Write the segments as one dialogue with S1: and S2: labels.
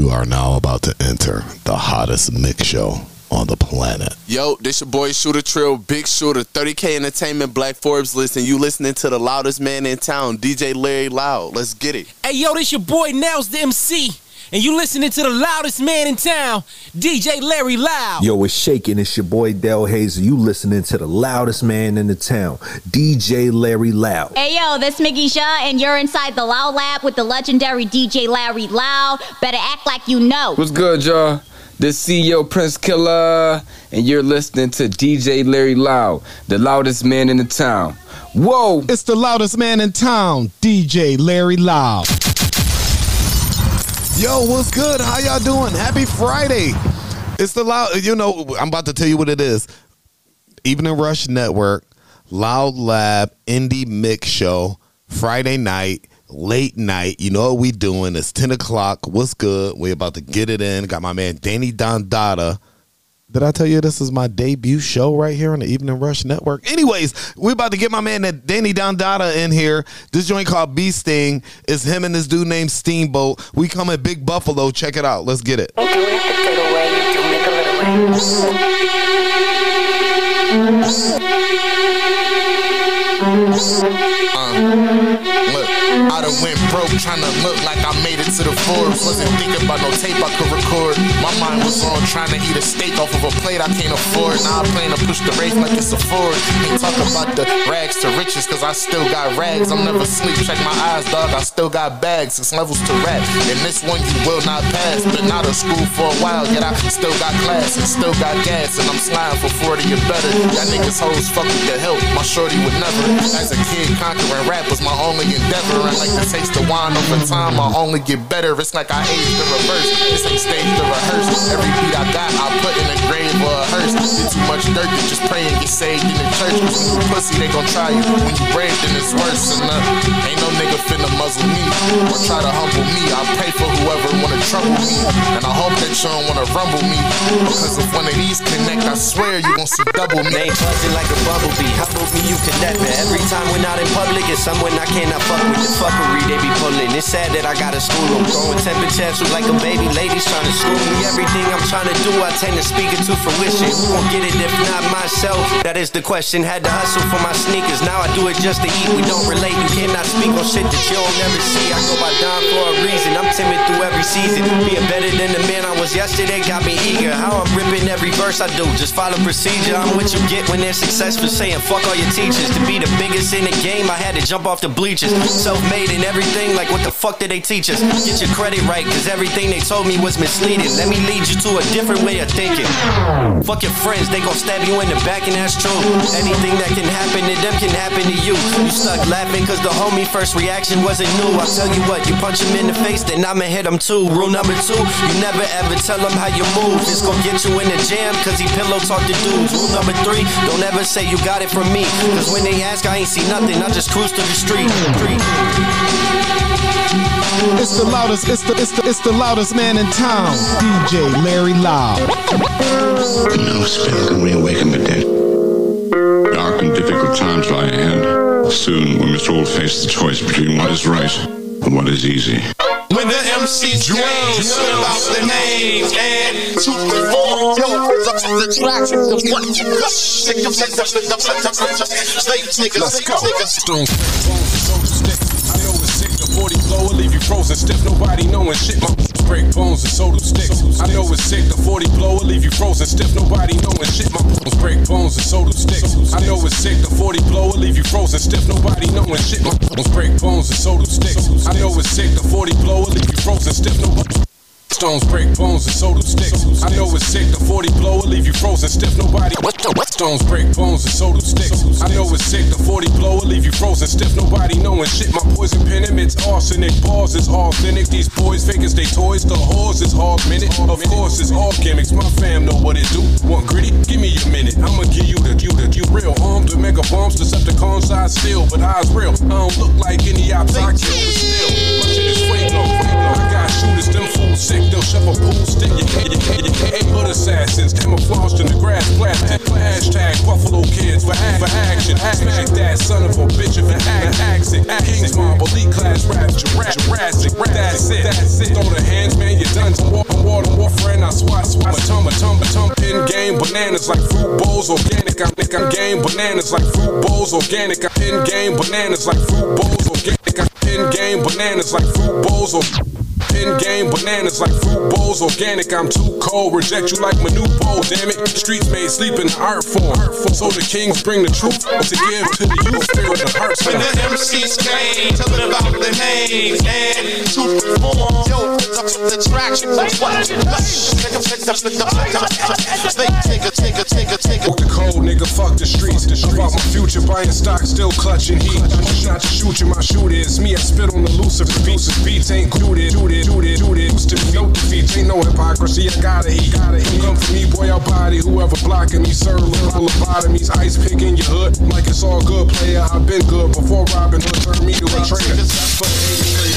S1: You are now about to enter the hottest mix show on the planet.
S2: Yo, this your boy Shooter Trill, Big Shooter, 30K Entertainment, Black Forbes list, and you listening to the loudest man in town, DJ Larry Loud. Let's get it.
S3: Hey, yo, this your boy Nels, the MC, and you listening to the loudest man in town, DJ Larry Loud.
S4: Yo, it's shaking. It's your boy Del Hazer. You listening to the loudest man in the town, DJ Larry Loud.
S5: Hey yo, this Mickey Shaw, and you're inside the Loud Lab with the legendary DJ Larry Loud. Better act like you know.
S6: What's good, y'all? This CEO Prince Killer, and you're listening to DJ Larry Loud, the loudest man in the town. Whoa!
S7: It's the loudest man in town, DJ Larry Loud.
S1: Yo, what's good? How y'all doing? Happy Friday. It's the loud, you know, I'm about to tell you what it is. Evening Rush Network, Loud Lab, Indie Mix Show, Friday night, late night. You know what we doing? It's 10 o'clock. What's good? We about to get it in. Got my man Danny Dondada. Did I tell you this is my debut show right here on the Evening Rush Network? Anyways, we about to get my man Danny Dondada in here. This joint called Bee Sting. It's him and this dude named Steamboat. We come at Big Buffalo. Check it out. Let's get it.
S8: You doing it the good way, you doing it the
S2: Look, I done went broke trying to look like I made it to the Forbes. Wasn't thinking about no tape I could record. My mind was on trying to eat a steak off of a plate I can't afford. Now I plan to push the race like it's a Ford. Ain't talk about the rags to riches, cause I still got rags. I'm never sleep. Check my eyes, dog. I still got bags. Six levels to rap. And this one you will not pass. Been out of school for a while, yet I still got class and still got gas. And I'm sliding for 40 or better. Y'all niggas hoes fuck with the help. My shorty would never. As a kid, conquering rap was my only endeavor. And like the taste of wine over time, I only get better. It's like I aged the reverse. This ain't staged or rehearsed. Every beat I got, I put in a grave or a hearse. Did too much dirt to just pray and get saved in the church. Pussy, they gon' try you. When you brave, then it's worse. And uh, ain't no nigga finna muzzle me or try to humble me. I pray for whoever wanna trouble me. And I hope that you don't wanna rumble me. Because if one of these connect, I swear you gon' see double me.
S9: Name buzzing like a bumblebee. How me, you connect me. Every time when not in public, it's someone I cannot fuck with. The fuckery they be pulling. It's sad that I gotta school them. Throwing temper tantrums like a baby. Ladies trying to school me. Everything I'm trying to do, I tend to speak it to fruition. Who gon' get it if not myself? That is the question. Had to hustle for my sneakers. Now I do it just to eat. We don't relate. You cannot speak on shit that you don't never see. I go by Don for a reason. I'm timid through every season. Being better than the man I was yesterday got me eager. How I'm ripping every verse I do. Just follow procedure. I'm what you get when they're successful. Saying fuck all your teachers. To be the biggest in the game, I had to jump off the bleachers. Self-made and everything. Like what the fuck did they teach us? Get your credit right, cause everything they told me was misleading. Let me lead you to a different way of thinking. Fuck your friends, they gon' stab you in the back, and that's true. Anything that can happen to them can happen to you. You stuck laughing cause the homie first reaction wasn't new. I'll tell you what, you punch him in the face, then I'ma hit him too. Rule number two, you never ever tell him how you move. It's gon' get you in the jam, cause he pillow talk to dudes. Rule number three, don't ever say you got it from me. Cause when they ask, I ain't see nothing, I just cruise to the street.
S7: It's the loudest, it's the, it's the, it's the loudest man in town, DJ Larry Loud.
S10: No spirit can reawaken the dead.
S11: Dark and difficult times lie ahead. Soon we must all face the choice between what is right and what is easy.
S12: When the MC drums about the names and two, three, four, the tracks, the what, Let's go.
S13: I know it's sick, the 40 blow will leave you frozen stiff. Nobody knowing shit. My break bones and soda sticks. I know it's sick, the 40 blow will leave you frozen stiff. Nobody knowing shit. My bones break bones and soda sticks. I know it's sick, the 40 blow will leave you frozen stiff. Nobody knowing shit. My bones break bones and soda sticks. I know it's sick, the 40 blow will leave you frozen stiff. Nobody. Stones break bones and so do sticks. I know it's sick, the 40 blow will leave you frozen stiff. Nobody. What the what? Stones break bones and so do sticks. I know it's sick, the 40 blow will leave you frozen stiff. Nobody knowing shit. My poison pen emits arsenic. Bars is authentic. These boys fake as they toys. The whores is hard minute. Of course, it's all gimmicks. My fam know what it do. Want gritty? Give me a minute. I'ma give you the, you the, you real. Armed with mega bombs, Decepticon size steel. But eyes real. I don't look like any ops I kill, but still. My shit is Fuego, Fuego. I got shooters, them fools sick. They'll shove a pool stick. Can't. Hood assassins, camouflaged in the grass, plastic. Hashtag Buffalo kids for, act, for action. Smack that son of a bitch if it act, accent. King's mob, elite class rap, Jurassic. That's it, that's it. Throw the hands, man, you're done. War, I'm war, and I swat, swat. Tum, tum, tum, in game. Bananas like fruit bowls, organic. I'm, I'm game. Bananas like fruit bowls, organic. I'm in game. Bananas like fruit bowls, organic. I'm in game. Bananas like fruit bowls, organic. In game bananas like fruit bowls, organic. I'm too cold, reject you like my new bowl. Damn it, streets made sleep in the art form. So the kings bring the truth to give to the youth. Spirit of heart.
S12: When the MCs came, tell them about the names and to perform. Yo, the traction was what? Take a, take a, take a, take a, take a, take a, take a.
S13: Fuck the cold, nigga, fuck the streets. I bought my future, buying stock, still clutching heat. Not to shoot you, my shooter is me. Spit on the Lucifer beats. Beats ain't gluted, shoot it, shoot it. Used to be no defeat, ain't no hypocrisy. I gotta eat, gotta eat. Come for me, boy, I'll body. Whoever blocking me, serve little lobotomies. Ice pick in your hood, like it's all good, player. I've been good before Robin Hood turned me to a traitor.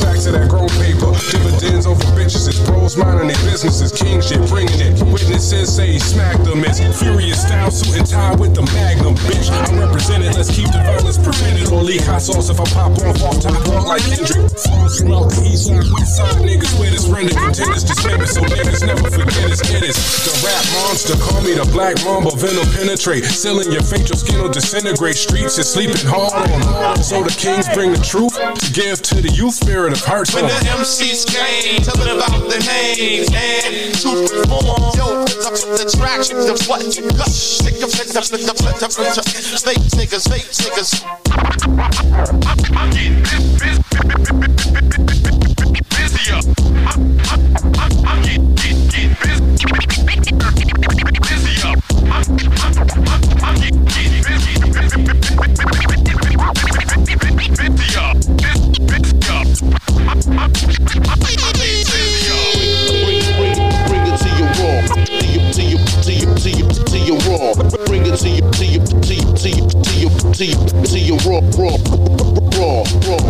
S13: Back to that grown paper. Dividends over bitches. It's bros minding their businesses. King shit, bringing it. Witnesses say he smacked them. It's furious style, suit and tie with the magnum, bitch. I represent it. Let's keep the violence prevented. Or leak hot sauce if I pop off off top rock like Kendrick. Falls throughout the east side, west side niggas with us render contenders to spend it. So niggas never forget us. It is the rap monster. Call me the black mamba. Venom penetrate. Sealing your fate, your skin will disintegrate. Streets is sleeping hard on. So the kings bring the truth to give to the youth spirit of hearts.
S12: When the MCs came, tell them about the names and to perform. Yo, the traction was what? Take a, take a, take a, take a, take a, fake niggas, fake niggas. I'm getting this, busier. I'm getting, getting, busier.
S14: To your raw, raw, raw, raw.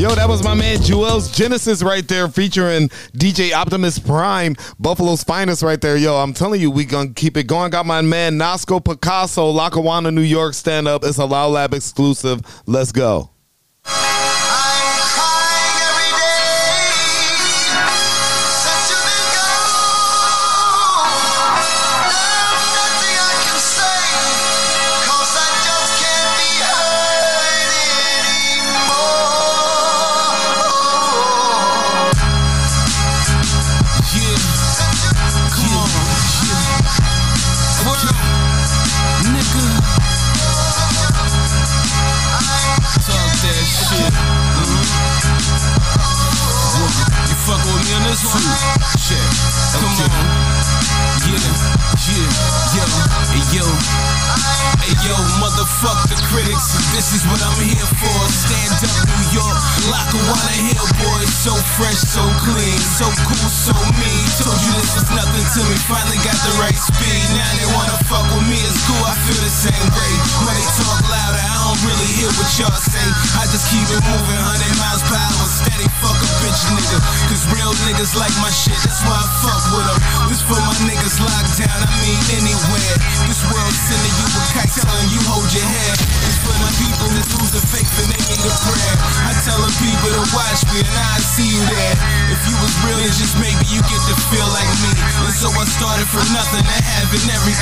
S1: Yo, that was my man Jewel's Genesis right there featuring DJ Optimus Prime, Buffalo's finest right there. Yo, I'm telling you, we gonna keep it going. Got my man Nasco Picasso, Lackawanna, New York stand up. It's a Loud Lab exclusive. Let's go.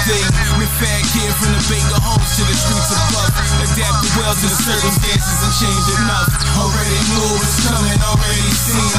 S3: Everything. With fat kid from the Baker homes to the streets above. Adapted well to the circumstances and changed enough. Already knew was coming, already seen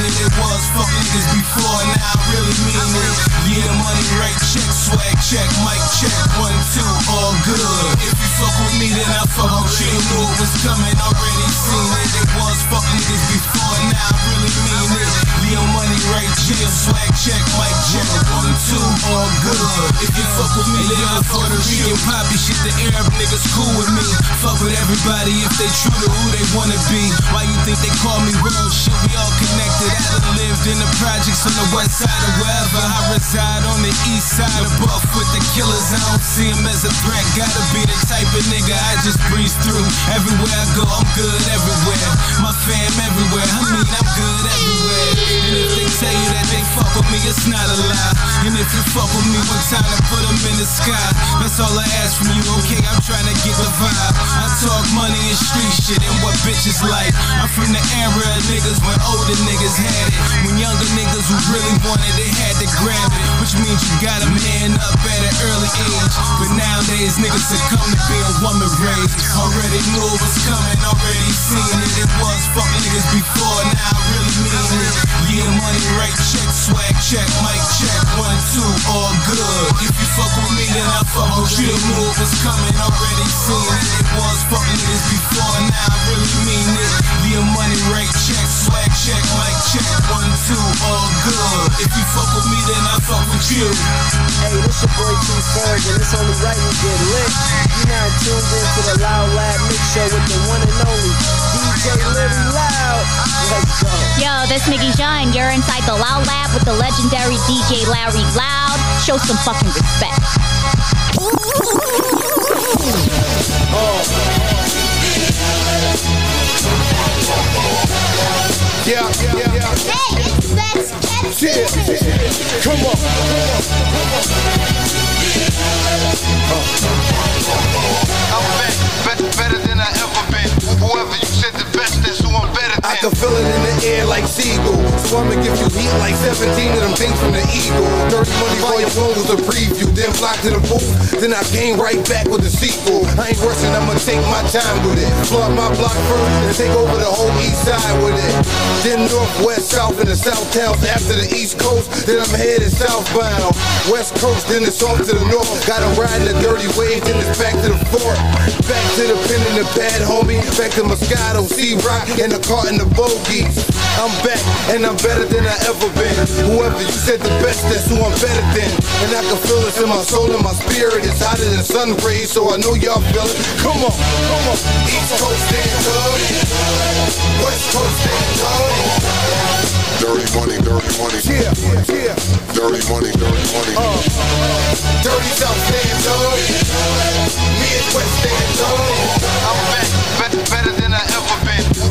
S3: good. If you fuck with me, then I fuck with you. Poppy shit, the Arab niggas cool with me. Fuck with everybody if they true to who they wanna be. Why you think they call me real shit? We all connected. I lived in the projects on the west side or wherever. I reside on the east side Buff with the killers. I don't see them as a threat. Gotta be the type of nigga I just breeze through. Everywhere I go, I'm good everywhere. My fam everywhere. I mean, I'm good everywhere. And if they tell you that they fuck with me, it's not allowed. And if you fuck with me one time, to put them in the sky. That's all I ask from you, okay? I'm trying to get the vibe. I talk money and street shit and what bitches like. I'm from the era of niggas when older niggas had it. When younger niggas who really wanted it had to grab it. Which means you gotta man up at an early age. But nowadays niggas succumb to being a woman raised. Already knew it was coming, already seen it. It was fuck niggas before, now I really mean it. Yeah, money, right check, swag check, mic check, one, two, all good. If you fuck with me, then I fuck with you. Knew it was coming, already seen it. It was fuck niggas before, now I really mean it. Yeah, money, right check, swag check, mic check, one, two, all good. If you fuck with me, then I fuck with you.
S15: Hey, this your boy King Ferg, and it's only right we get lit. You now tuned in to the Loud Lab Mix Show with the one and only DJ Larry Loud. Let's go.
S5: Yo, this Miggy John. You're inside the Loud Lab with the legendary DJ Larry Loud. Show some fucking respect.
S14: Yeah, yeah, yeah.
S5: Hey, let's get
S14: Yeah. Come on.
S12: I'm back, better, better than I ever been. Whoever you said the best, better
S14: I
S12: than.
S14: can feel it in the air like seagull. So I'ma give you heat like 17 of them things from the eagle. Dirty money volume one was a preview. Then blocked to the booth. Then I came right back with the sequel. I ain't rushing, I'ma take my time with it. Flood my block first and take over the whole east side with it. Then north, west, south, and the south towns after the east coast. Then I'm headed southbound. West coast, then it's off to the north. Got to ride in the dirty wave, then it's back to the fort. Back to the pen and the pad, homie. Back to Moscato, Cîroc, and the car and the bogies. I'm back, and I'm better than I ever been. Whoever you said the best, that's who I'm better than. And I can feel it in my soul and my spirit. It's hotter than sun rays, so I know y'all feel it. Come on, come on. East Coast stand up. West Coast stand up.
S11: Dirty money, dirty money.
S14: Yeah, yeah.
S11: Dirty money, dirty money.
S14: Uh, dirty South stand up. Midwest stand up.
S12: I'm back, better, better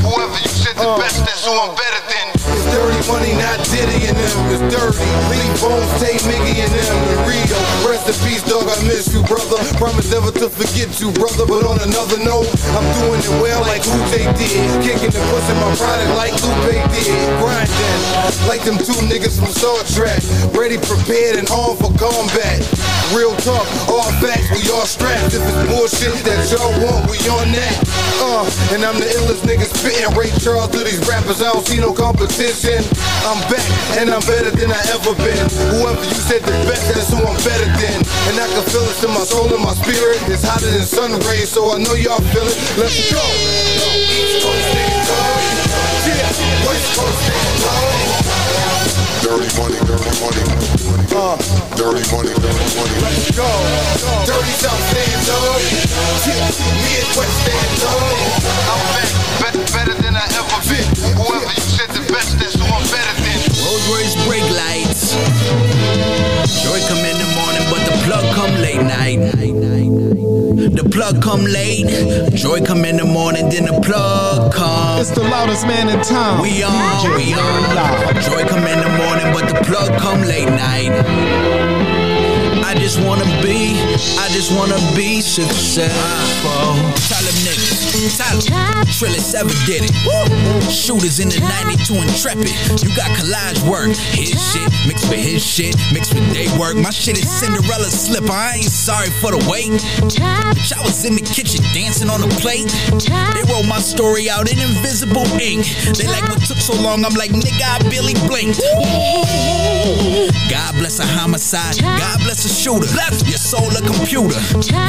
S12: Whoever you said the uh. best, is who I'm better than.
S14: It's dirty money, not Diddy and them. It's dirty. Leave bones, take Miggy and them. The Rio. Rest in peace, dog. I miss you, brother. Promise never to forget you, brother. But on another note, I'm doing it well like Uche did. Kicking and pushing my product like Lupe did. Grinding like them two niggas from Star Trek. Ready, prepared, and on for combat. Real talk, all facts, we all strapped. If it's bullshit that y'all want, we on that. Uh, and I'm the illest nigga spitting Ray Charles to these rappers. I don't see no competition. I'm back and I'm better than I ever been. Whoever you said the best, that's who I'm better than. And I can feel it in my soul and my spirit. It's hotter than sun rays, so I know y'all feel it. Let's go. East Coast up. Yeah, West Coast up.
S11: Dirty money, dirty money.
S14: Uh,
S11: Dirty money, dirty money.
S14: let's go. Dirty South stand. Yeah, Midwest stand
S16: come late night. The plug come late. Joy come in the morning, then the plug come.
S7: It's the loudest man in town.
S16: We on,
S7: DJ
S16: we on.
S7: Loud.
S16: Joy come in the morning, but the plug come late night. I just wanna be, I just wanna be successful. Tell them niggas, them. Trillis ever did it. Shooters in the 92 Intrepid. You got collage work. His shit mixed with his shit, mixed with day work. My shit is Cinderella slipper. I ain't sorry for the wait. Bitch, I was in the kitchen dancing on the plate. They wrote my story out in invisible ink. They like what took so long. I'm like, nigga, I Billy blinked. God bless a homicide. God bless a shooter. Your soul a computer.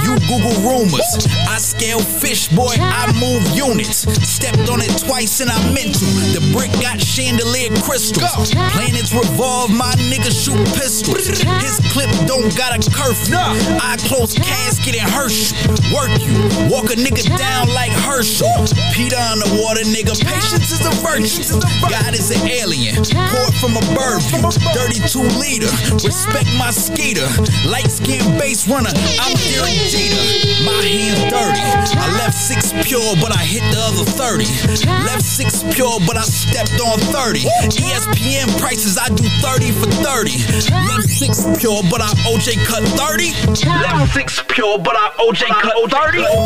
S16: You Google rumors. I scale fish, boy. Move units. Stepped on it twice and I meant to. The brick got chandelier crystals. Planets revolve. My niggas shoot pistols. His clip don't got a curfew. I close casket and Herschel. Work you. Walk a nigga down like Herschel. Peter on the water, nigga. Patience is a virtue. God is an alien. Poured from a bird view. 32 liter. Respect my skeeter. Light skinned bass runner, I'm Derek Jeter. My hands dirty. I left six pure, but I hit the other 30. Left six pure, but I stepped on 30. ESPN prices, I do 30 for 30. Left six pure, but I OJ cut 30. Left six pure, but I OJ cut 30. I'm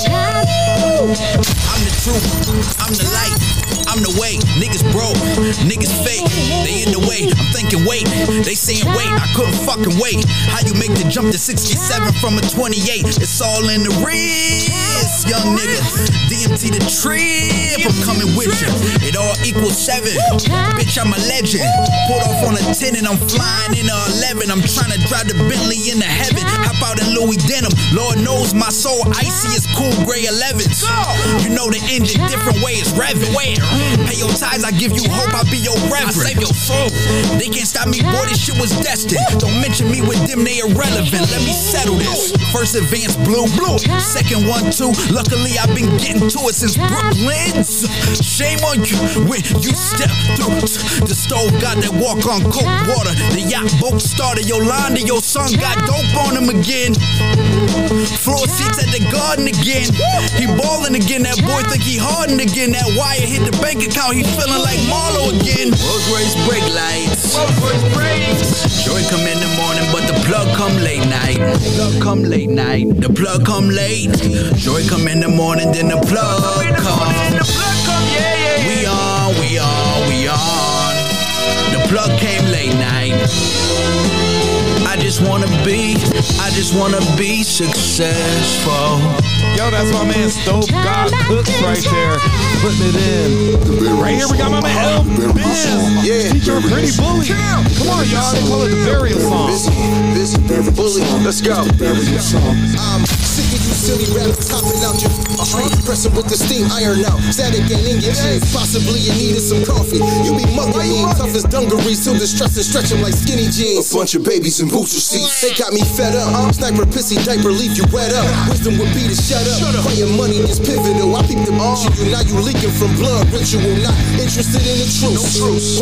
S16: the truth, I'm the light. I'm the way, niggas broke, niggas fake, they in the way. I'm thinking, wait, they saying wait, I couldn't fucking wait. How you make the jump to 67 from a 28? It's all in the wrist, young nigga. DMT the trip, I'm coming with you. It all equals seven. Bitch, I'm a legend. Put off on a 10 and I'm flying in a 11. I'm trying to drive the Bentley into heaven. Hop out in Louis Denim. Lord knows my soul icy as cool gray 11s. You know the engine different way it's revving. Pay your tithes, I give you hope, I be your reverend. I save your soul. They can't stop me, boy, this shit was destined. Don't mention me with them, they irrelevant. Let me settle this. First advance, blue, blue. Second one, two. Luckily, I've been getting to it since Brooklyn's. Shame on you when you step through the stove. Got that walk on cold water. The yacht boat started. Yolanda, your son got dope on him again. Floor seats at the garden again. He ballin' again. That boy think he hardened again. That wire hit the bank account. He feeling like Marlo again. Rolls Royce brake lights. Rolls Royce brakes. Joy come in the morning, but the plug come late night. The plug come late night. The plug come late. Joy come in the morning, then the plug come. We on, we on, we on. The plug came late night. I just wanna be, I just wanna be successful.
S7: Yo, that's my man Stove God Cooks right there. Putting it in. Right here we got my man L Biz.
S17: Yeah.
S7: Featuring Pretty Bully. Come on, y'all. They call it the burial song.
S17: Busy, busy, bully. Let's go. Of you silly rappers hopping out your uh-huh. Pressing with the steam iron out. Static ain't in your jeans. Possibly you needed some coffee. You be mugging me. Tough as dungarees. Till distress and stretch 'em like skinny jeans. A bunch of babies in booster seats. They got me fed up. Uh-huh. Sniper pissy diaper leave you wet up. Wisdom would be to shut up. Playing money is pivotal. I peep the bitch uh-huh. in you. Now you leaking from blood ritual. Not interested in the truth.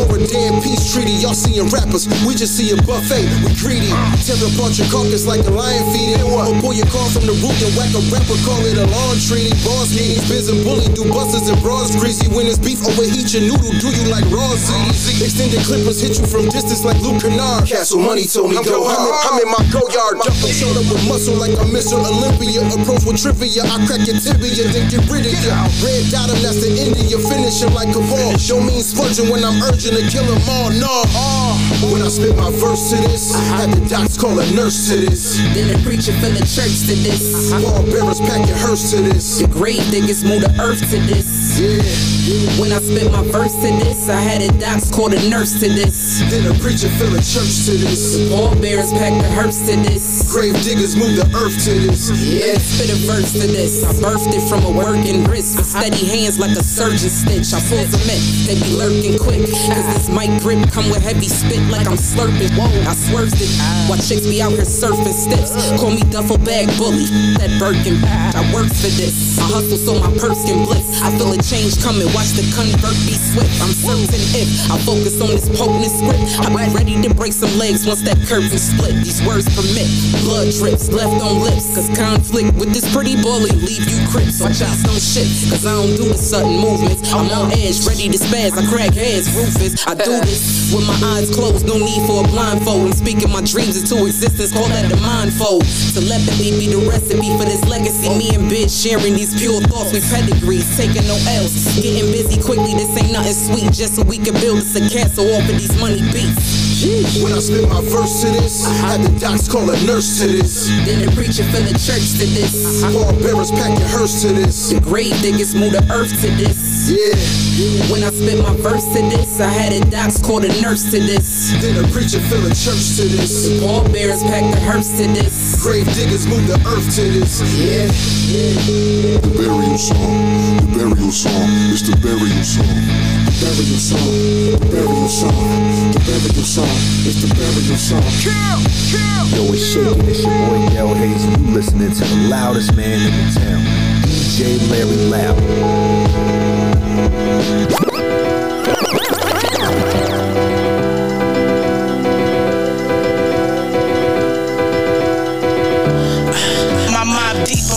S17: Or a damn peace treaty. Y'all seeing rappers. We just see a buffet. We greedy. Uh-huh. Tear apart your carcass like a lion feeding. Or pull your car from the root and whack a rapper. Call it a lawn treaty. Boss meetings. Biz and bully. Do busters and bras greasy. When it's beef overheat your noodle. Do you like raw seeds? Extended clippers hit you from distance like Luke Kennard. Castle money told me go. I'm I'm in my go yard. Dumping showed up with muscle like a Mr. Olympia. Approach with trivia. I crack your tibia, then get rid of ya. Red dot him, that's the end of your finish him like a ball. Don't mean when I'm urging to kill them all. No. When I spit my verse to this, I had the docs call a nurse to this.
S18: Then the preacher fill the church to this.
S17: Pallbearers pack your hearse to this.
S18: The grave diggers move the earth to this.
S17: Yeah.
S18: When I spit my verse to this, I had a docs call a nurse to this.
S17: Then a preacher fill a church to this.
S18: pallbearers pack the hearse to this.
S17: Grave diggers move the earth to this.
S18: Yeah, spit a verse to this. I birthed it from a working wrist with steady hands like a surgeon stitch. I pull cement, they be lurking quick. Cause this mic grip come with heavy spit like I'm slurping. Whoa, I swerved it. While chicks be out here surfing steps. Call me duffel bag bully. That Birkin. I work for this. I hustle so my purse can blitz. I feel a change coming. Watch the convert be swift. I'm certain if I focus on this potent script, I'm ready to break some legs once that curtain split. These words permit blood drips left on lips. Cause conflict with this pretty bully leave you crips. So please don't shit. Cause I don't do the sudden movements. I'm on edge, ready to spaz. I crack heads, Rufus. I do this with my eyes closed. No need for a blindfold. I'm speaking my dreams into existence. Call that the mindfold. Telepathy be the recipe for this legacy. Me and bitch sharing these pure thoughts with pedigrees. Taking no L's. Getting busy quickly. This ain't nothing sweet. Just so we can build us a castle off of these money beats.
S17: When I spit my verse to this, I had the docs call a nurse to this.
S18: Then the preacher fill the church to this.
S17: Pallbearers pack your hearse to this.
S18: The grave diggers move the earth to this.
S17: Yeah.
S18: When I spit my verse to this, I had a docs call a nurse to this.
S17: Then the preacher fill a church to this.
S18: pallbearers pack the hearse to this.
S17: Grave diggers move the earth to this.
S18: Yeah.
S14: The burial song, the burial song, it's the burial song. The burial song, the burial song, the burial song, it's the burial song.
S4: Yo, it's shaking. It's your boy Del Hayes, and you listening to the loudest man in the town, DJ Larry Loud.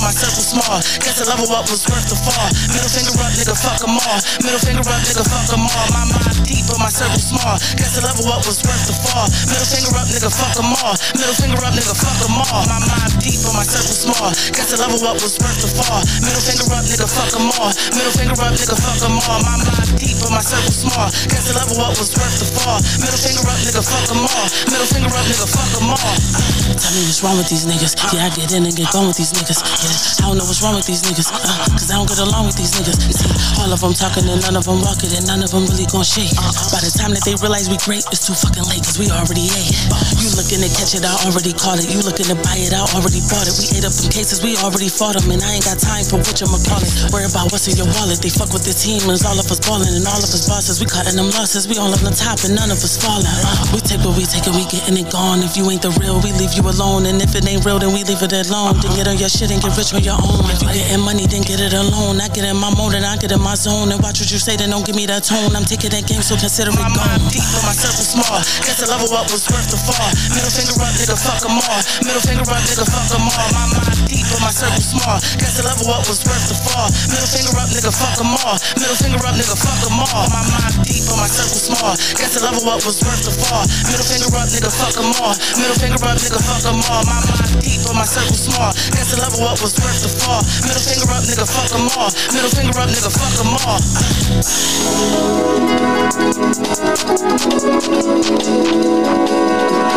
S4: my circle small.
S19: Guess the level up was worth the fall. Middle finger up, nigga, fuck them all. Middle finger up, nigga, fuck them all. My mind but my circle small. Guess the level up was worth the fall. Middle finger up, nigga, fuck 'em all. Middle finger up, nigga, fuck 'em all. My mind deep, but my circle small. Guess the level up was worth the fall. Middle finger up, nigga, fuck 'em all. Middle finger up, nigga, fuck 'em all. My mind deep, but my circle small. Guess the level up was worth the fall. Middle finger up, nigga, fuck 'em all. Middle finger up, nigga, fuck 'em all.
S20: Tell me what's wrong with these niggas. Yeah, I get in and get gone with these niggas. Yeah, I don't know what's wrong with these niggas. Uh, Cause I don't get along with these niggas. See, all of them talking and none of them walking and none of them really gon' shake. Uh, by the time that they realize we great, it's too fucking late cause we already ate. You looking to catch it, I already caught it. You looking to buy it, I already bought it. We ate up them cases, we already fought them. And I ain't got time for what you call it. Worry about what's in your wallet. They fuck with the team and it's all of us ballin' and all of us bosses. We cutting them losses. We all on the top and none of us falling. Uh, we take what we take and we getting it gone. If you ain't the real, we leave you alone. And if it ain't real, then we leave it alone. Then get on your shit and get rich on your own. If you getting money, then get it alone. I get in my mode and I get in my zone. And watch what you say, then don't give me that tone. I'm taking that game, so consider
S19: My mind deep, but my circle small. Guess the level up was worth the fall. Middle finger up, nigga, all. Middle finger up, nigga, all. My mind deep, but my circle small. Guess the level up was worth the fall. Middle finger up, nigga, fuck 'em all. Middle finger up, nigga, fuck 'em all. My mind deep, but my circle small. Guess the level up was worth the fall. Middle finger up, nigga, fuck 'em all. Middle finger up, nigga, fuck 'em all. My mind deep, but my circle small. Guess the level up was worth the fall. Middle finger up, nigga, fuck 'em all. Middle finger up, nigga, fuck 'em all.
S4: Müzik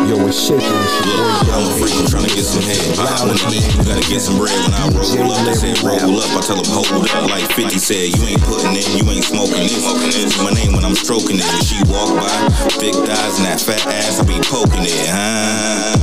S4: Yo, it's shaking. It's your boy
S21: I'm a freak, I'm trying to get some head. When I eat, you gotta get some bread. When I roll up, they say roll up. I tell them hold up. Like 50 said, you ain't putting in, you ain't smoking this. This is my name when I'm stroking it. When she walk by, big thighs and that fat ass, I be poking it. Huh?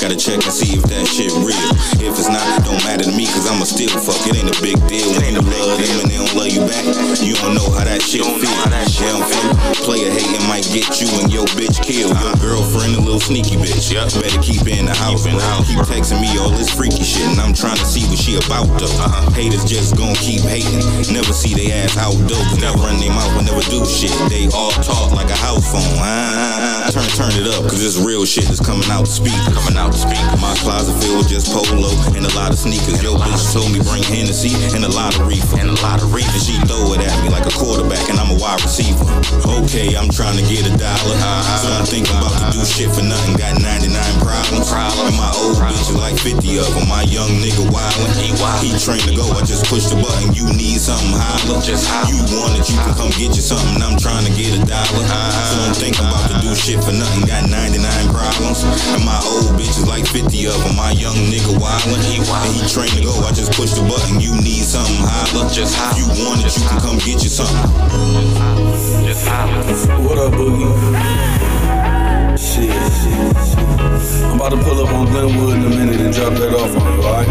S21: Gotta check and see if that shit real. If it's not, it don't matter to me, cause I'ma still fuck. It ain't a big deal. When you love them and they don't love you back, you don't know how that shit feel. They don't feel. Player hating might get you and your bitch killed. Your girlfriend a little sneaky bitch. Better keep in the house. Bro. Keep texting me all this freaky shit, and I'm trying to see what she about though. Uh-huh. Haters just gon' keep hating. Never see they ass out dope. Never run their mouth and never do shit. They all talk like a house phone. Ah, ah, ah, ah, turn turn it up, cause this real shit is coming out to speak. Coming out to speak. My closet filled with just polo and a lot of sneakers. Yo, bitch told me bring Hennessy and a lot of reefer. And a lot of reefer. And she throw it at me like a quarterback, and I'm a wide receiver. Okay, I'm trying to get a dollar. So I'm thinking about to do shit for nothing. Got 99 problems. And my old bitches like 50 of them. My young nigga wildin'. He he trained to go. I just push the button. You need something, holler. Just You want it, you can come get you something. I'm trying to get a dollar. Uh-huh. So I'm thinking about to do shit for nothing. Got 99 problems. And my old bitch is like 50 of them. My young nigga wildin'. He And he trained to go. I just push the button. You need something, holler. Just high You want it, you can come get you something. Just holler.
S22: What up, Boogie? Shit. I'm about to pull up on Glenwood in a minute and drop that off on you, alright?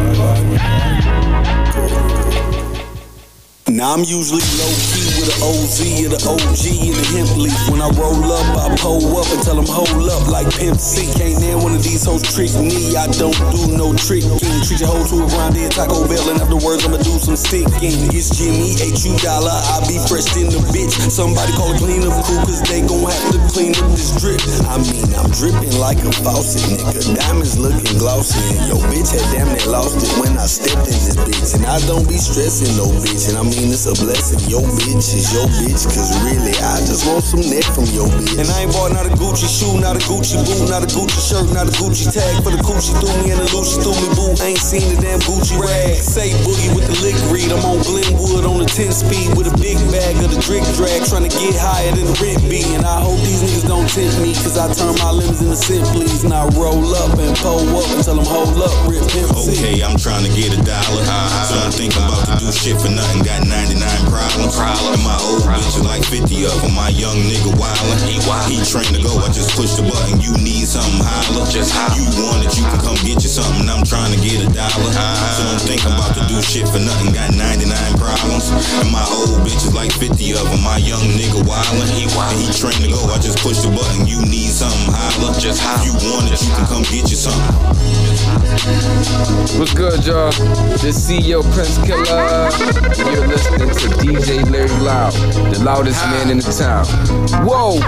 S22: Now I'm usually low key with an OZ or the OG and the hemp leaf. When I roll up, I pull up and tell them hold up like Pimp C. Can't name one of these hoes trick me. I don't do no tricking. Treat your hoe to a grande Taco Bell and afterwards I'ma do some sticking. It's Jimmy, H.U. Dollar. I be fresh in the bitch. Somebody call a clean up crew cause they gon' have to clean up this drip. I mean, I'm dripping like a faucet, nigga. Diamonds looking glossy. And yo, bitch had damn near lost it when I stepped in this bitch. And I don't be stressing no bitch. And I mean, it's a blessing. Yo, bitch is your bitch. Cause really, I just want some neck from your bitch. And I ain't bought not a Gucci shoe, not a Gucci boot, not a Gucci shirt, not a Gucci tag for the coochie threw me and the Lucy threw me boo. I ain't seen the damn Gucci rag. Say boogie with the lick read. I'm on Glenwood on the 10 speed with a big bag of the drink drag. Trying to get higher than the rent be. And I hope these niggas don't tempt me. Cause I turn my limbs into simples. And I roll up and pull up and tell them hold up, rip pimp
S21: Okay, I'm trying to get a dollar. So I'm thinking about to do shit for nothing. Got 99 problems. And my old bitch is like 50 of them. My young nigga wildin'. He, he trained to go. I just push the button. You need something, holler. Just how You want it, you can come get you something. I'm trying to get a dollar. So I'm thinking about to do shit for nothing. Got 99 problems. And my old bitch is like 50 of them. My young nigga wildin'. He, he trained to go. I just push the button. You need something, holler. Just high You want it, you can come get you something.
S6: What's good, y'all? This CEO Prince Killer. Listening to DJ Larry Loud, the loudest man in the town. Whoa!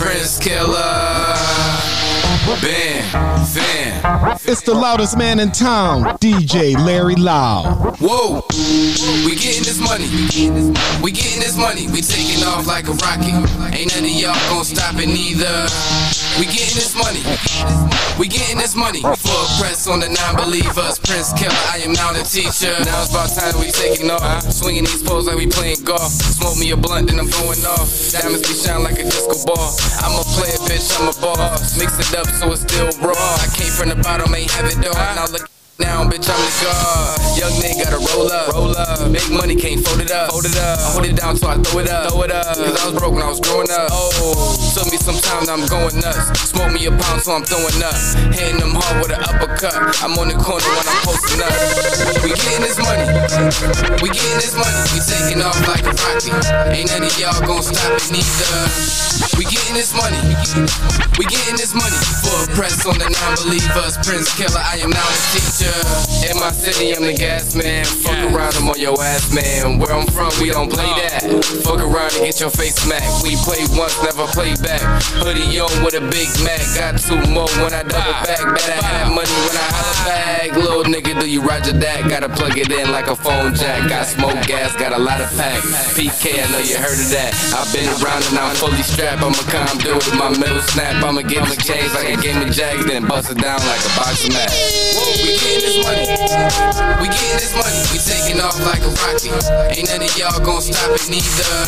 S3: Prince Killer.
S23: Bam, fam.
S24: It's the loudest man in town, DJ Larry Loud.
S23: Whoa, we getting this money. We getting this money. We taking off like a rocket. Ain't none of y'all gonna stop it neither. We getting this money. We getting this money. Press on the non-believers. Prince Killer, I am now the teacher. Now it's about time we taking off. Swinging these poles like we playing golf. Smoke me a blunt, then I'm going off. Diamonds be shine like a disco ball. I'm a player, bitch, I'm a boss. Mix it up so it's still raw. I came from the bottom, ain't have it though. Now look. Now, bitch, I'm the god. Young nigga gotta roll up, roll up. Make money, can't fold it up, fold it up. I hold it down so I throw it up, throw it up. Cause I was broke when I was growing up. Oh, took me some time, I'm going nuts. Smoke me a pound, so I'm throwing up. Hitting them hard with an uppercut. I'm on the corner when I'm posting up. We getting this money, we getting this money. We taking off like a rocket. Ain't none of y'all gonna stop it neither. We getting this money, we getting this money. Full press on the non-believers. Prince Killer, I am now the teacher. In my city, I'm the gas man. Fuck around, I'm on your ass, man. Where I'm from, we don't play that. Fuck around and get your face smacked. We play once, never play back. Hoodie on with a Big Mac. Got two more when I double back. Better have money when I holla back. Little nigga, do you roger that? Gotta plug it in like a phone jack. Got smoke gas, got a lot of pack. PK, I know you heard of that. I've been around and I'm fully strapped. I'ma come do it with my middle snap. I'ma get the change like a game of jacks, then bust it down like a box of match. We getting this money. We getting this money. We taking off like a rocket. Ain't none of y'all gon' stop it neither.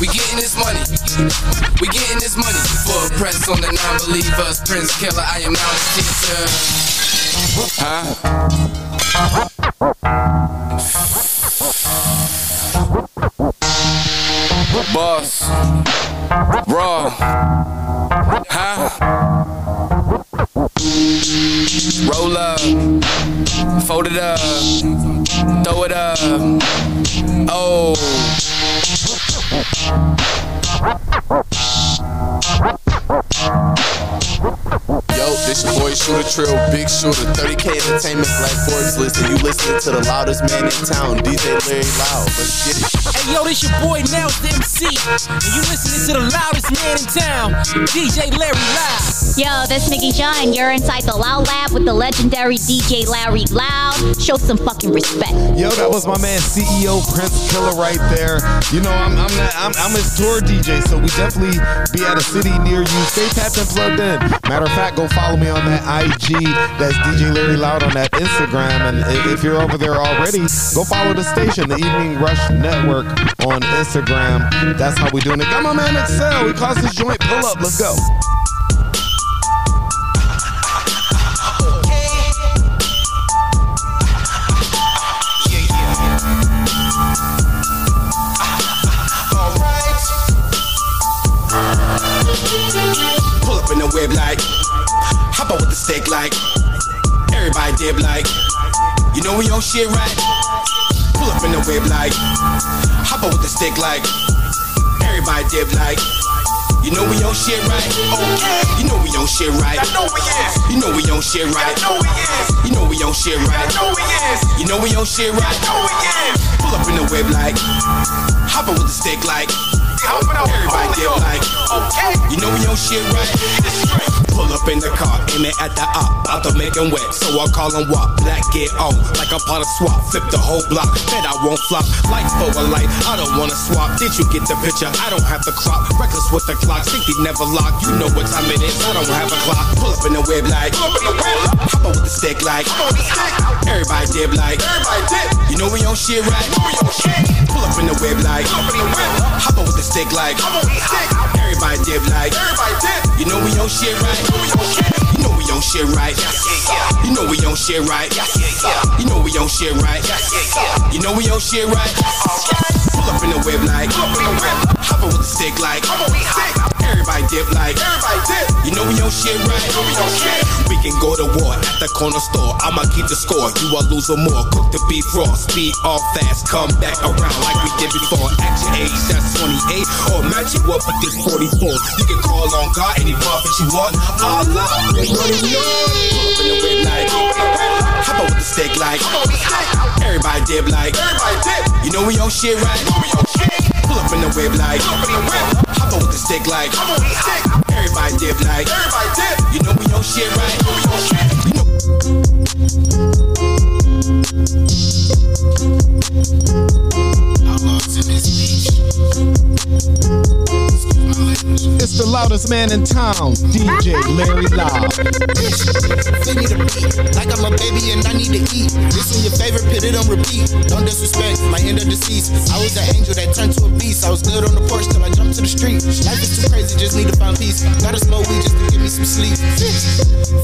S23: We getting this money. We getting this money. Full press on the non-believers. Prince Killer, I am now the teacher. Huh?
S25: Shooter, 30K Entertainment, Black Forbes list, and you listening to the loudest man in town, DJ Larry Loud. Let's get it.
S26: Hey yo, this your boy Nels the MC, and you listening to the loudest man in town, DJ Larry Loud.
S27: Yo, this Nikki John, you're inside the Loud Lab with the legendary DJ Larry Loud. Show some fucking respect.
S1: Yo, that was my man CEO Prince Killer right there. You know, I'm I'm not, I'm, I'm his tour DJ, so we definitely be at a city near you. Stay tapped and plugged in. Matter of fact, go follow me on that IG. That's DJ Larry Loud on that Instagram. And if you're over there already, go follow the station, the Evening Rush Network on Instagram. That's how we doing it. Got my man Excel. He calls his joint. Pull up. Let's go.
S28: Pull up in the whip like, hop up with the stick like, everybody dip like, you know we on shit right. Pull up in the whip like, hop up with the stick like, everybody dip like. You know we on shit right. Okay. You know we on shit right. I know we is. You know we on shit right. I know we is. You know we on shit right. I know we is. You know we on shit right. I know we is. Pull up in the whip like, hop up with the stick like. Everybody dip like, okay. You know we on shit right. Pull up in the car, aim it at the op, about to make him wet, so I call him WAP. Black get on, like I'm part of swap, flip the whole block, bet I won't flop. Light for a light, I don't wanna swap. Did you get the picture? I don't have the crop. Reckless with the clock, think they never lock. You know what time it is, I don't have a clock. Pull up in the whip like, hop up with the stick like, everybody dip like, everybody dip. You know we on shit right. Pull up in the whip like, hop up with the stick like, everybody dip like, everybody dip. You know we on shit right. You know we on shit right. You know we on shit right. You know we on shit right. You know we on shit right. Pull up in the whip like, hop up with the stick like, everybody dip like, everybody dip. you know we on shit right. We on shit. We can go to war at the corner store. I'ma keep the score. You are losing more. Cook the beef raw, speed all fast, come back around like we did before. At your age, that's 28, or match you up with this 44. You can call on God any prophet you want. Allah, pull up in the whip like, hop up with the stick like. Everybody dip like. You know we on shit right. Pull up in the whip like. Hop up with the stick like. Everybody dip like. You know we on shit right. You know
S1: It's the loudest man in town, DJ Larry Loud.
S29: Feed me the beat, like I'm a baby and I need to eat. This on your favorite, put it on repeat. Don't disrespect my end of deceased. I was an angel that turned to a beast. I was good on the porch till I jumped to the street. Life is too crazy, just need to find peace. Gotta smoke weed just to give me some sleep.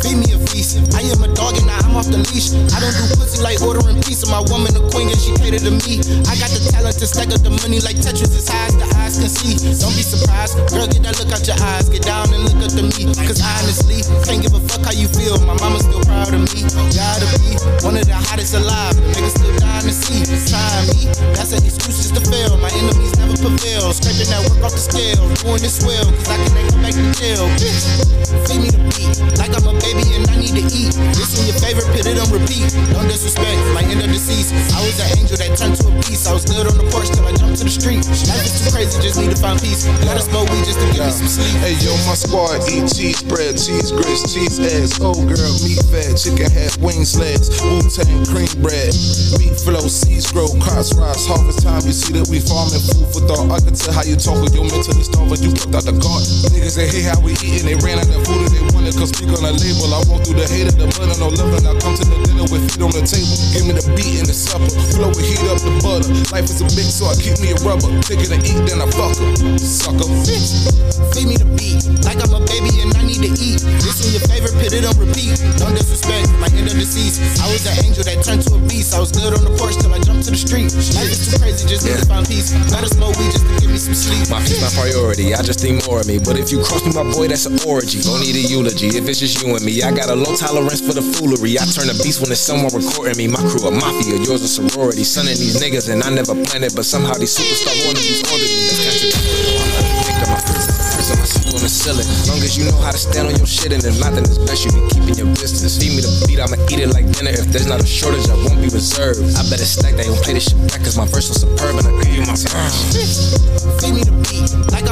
S29: Feed me a feast. I am a dog and I'm off the leash. I don't do pussy like ordering pizza. My woman a queen and she catered to me. I got the talent to stack up the money like Tetris as high as the eyes can see. Don't be surprised, girl, get that look out your eyes. Get down and look up to me. Cause honestly, can't give a fuck how you feel. My mama's still proud of me. Gotta be one of the hottest alive. Niggas still dying to see. Sign me, that's an excuse just to fail. My enemies never prevail. Scraping that work off the scale. Doing this well, cause I can never back to jail. Bitch, feed me the beat. Like I'm a baby and I need to eat. This on your favorite, put on repeat. Don't disrespect my end of deceased. I was an angel that turned to a beast. I was good on the porch till I jumped to the street. Life is too crazy, just need to find peace. Gotta smoke weed just to give me some sleep.
S30: Hey yo, my squad eat cheese bread, cheese grits, cheese eggs, old girl, meat fat, chicken head, wing sleds, Wu Tang cream bread, meat flow, seeds grow, crops rise, harvest time. You see that we farming food for thought. I can tell how you talk with your mental starving. You put out the guard. Niggas they hate how we eatin', they ran out the food and they wanted. Cause speak on the label. I walk through the hate of the mud and no loving. I come to the dinner with feet on the table. Give me the beat and the supper. Flow with heat up the butter. Life is a bitch, so I keep me a rubber. It and eat, then I fuck her. Sucker.
S29: Feed me the beat, like I'm a baby and I need to eat. This on your favorite, put it on repeat. Don't disrespect my end of deceased. I was an angel that turned to a beast. I was good on the porch till I jumped to the street. Life is too crazy, just need to find peace. Gotta smoke weed just to give me some sleep.
S6: My peace, my priority. I just think more of me. But if you cross me, my boy, that's an orgy. Don't need a eulogy. If it's just you and me, I got a low tolerance for the foolery. I turn a beast when it's someone recording me. My crew a mafia, yours a sorority. Son of these niggas, and I never planned it, but somehow these superstar wannabes ordered me. That's contradictory. I prison, prison, I sleep on the ceiling. Long as you know how to stand on your shit, and if not, then it's best you be keeping your business. Feed me the beat, I'ma eat it like dinner. If there's not a shortage, I won't be reserved. I better stack that, don't play this shit back, cause my verse was superb, and I give you my time.
S29: Feed me the beat, like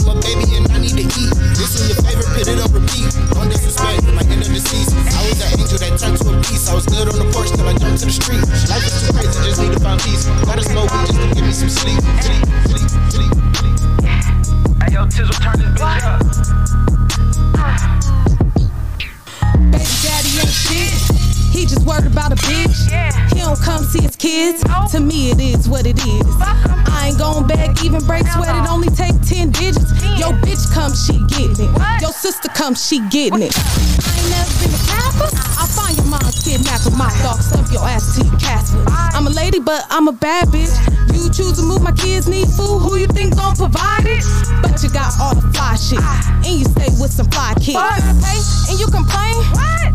S31: sister come, she getting it. I ain't never been a capper. I'll find your mom's kidnapper. My dog stuff your ass to your casket. I'm a lady, but I'm a bad bitch. You choose to move my kids need food. Who you think gon' provide it? But you got all the fly shit. And you stay with some fly kids. Hey, and you complain?